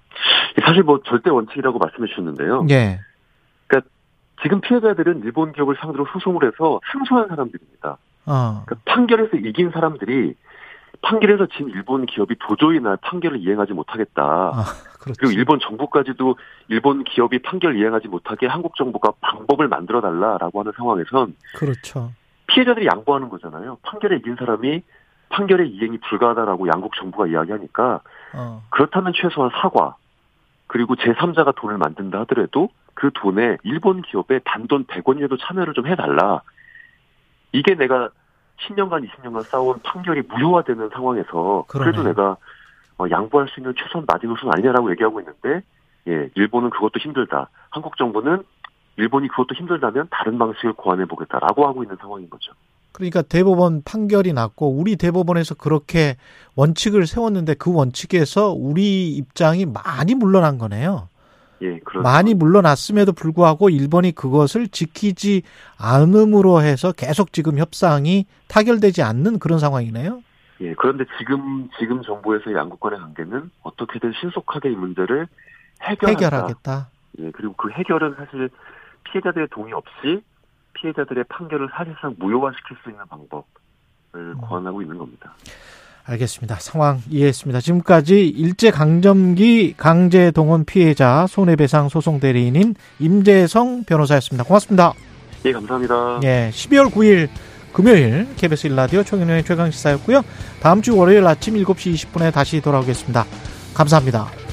사실 뭐 절대 원칙이라고 말씀해 주셨는데요. 예. 그러니까 지금 피해자들은 일본 기업을 상대로 소송을 해서 승소한 사람들입니다. 어. 그러니까 판결에서 이긴 사람들이 판결에서 진 일본 기업이 도저히 날 판결을 이행하지 못하겠다. 아. 그리고 일본 정부까지도 일본 기업이 판결 이행하지 못하게 한국 정부가 방법을 만들어 달라라고 하는 상황에선 그렇죠. 피해자들이 양보하는 거잖아요. 판결에 이긴 사람이 판결의 이행이 불가하다라고 양국 정부가 이야기하니까 어. 그렇다면 최소한 사과 그리고 제3자가 돈을 만든다 하더라도 그 돈에 일본 기업에 단돈 100원이라도 참여를 좀 해달라. 이게 내가 10년간 20년간 싸운 판결이 무효화되는 상황에서 그러네. 그래도 내가 어, 양보할 수 있는 최소한 마지노선 아니냐라고 얘기하고 있는데 예 일본은 그것도 힘들다. 한국 정부는 일본이 그것도 힘들다면 다른 방식을 고안해 보겠다라고 하고 있는 상황인 거죠. 그러니까 대법원 판결이 났고 우리 대법원에서 그렇게 원칙을 세웠는데 그 원칙에서 우리 입장이 많이 물러난 거네요. 예, 그렇죠. 많이 물러났음에도 불구하고 일본이 그것을 지키지 않음으로 해서 계속 지금 협상이 타결되지 않는 그런 상황이네요. 예, 그런데 지금 지금 정부에서의 양국 간의 관계는 어떻게든 신속하게 이 문제를 해결한다. 해결하겠다. 예, 그리고 그 해결은 사실 피해자들의 동의 없이 피해자들의 판결을 사실상 무효화시킬 수 있는 방법을 음. 고안하고 있는 겁니다. 알겠습니다. 상황 이해했습니다. 지금까지 일제강점기 강제동원 피해자 손해배상 소송 대리인인 임재성 변호사였습니다. 고맙습니다. 예, 감사합니다. 예, 12월 9일 금요일 KBS 일라디오 총인의 최강시사였고요. 다음 주 월요일 아침 7시 20분에 다시 돌아오겠습니다. 감사합니다.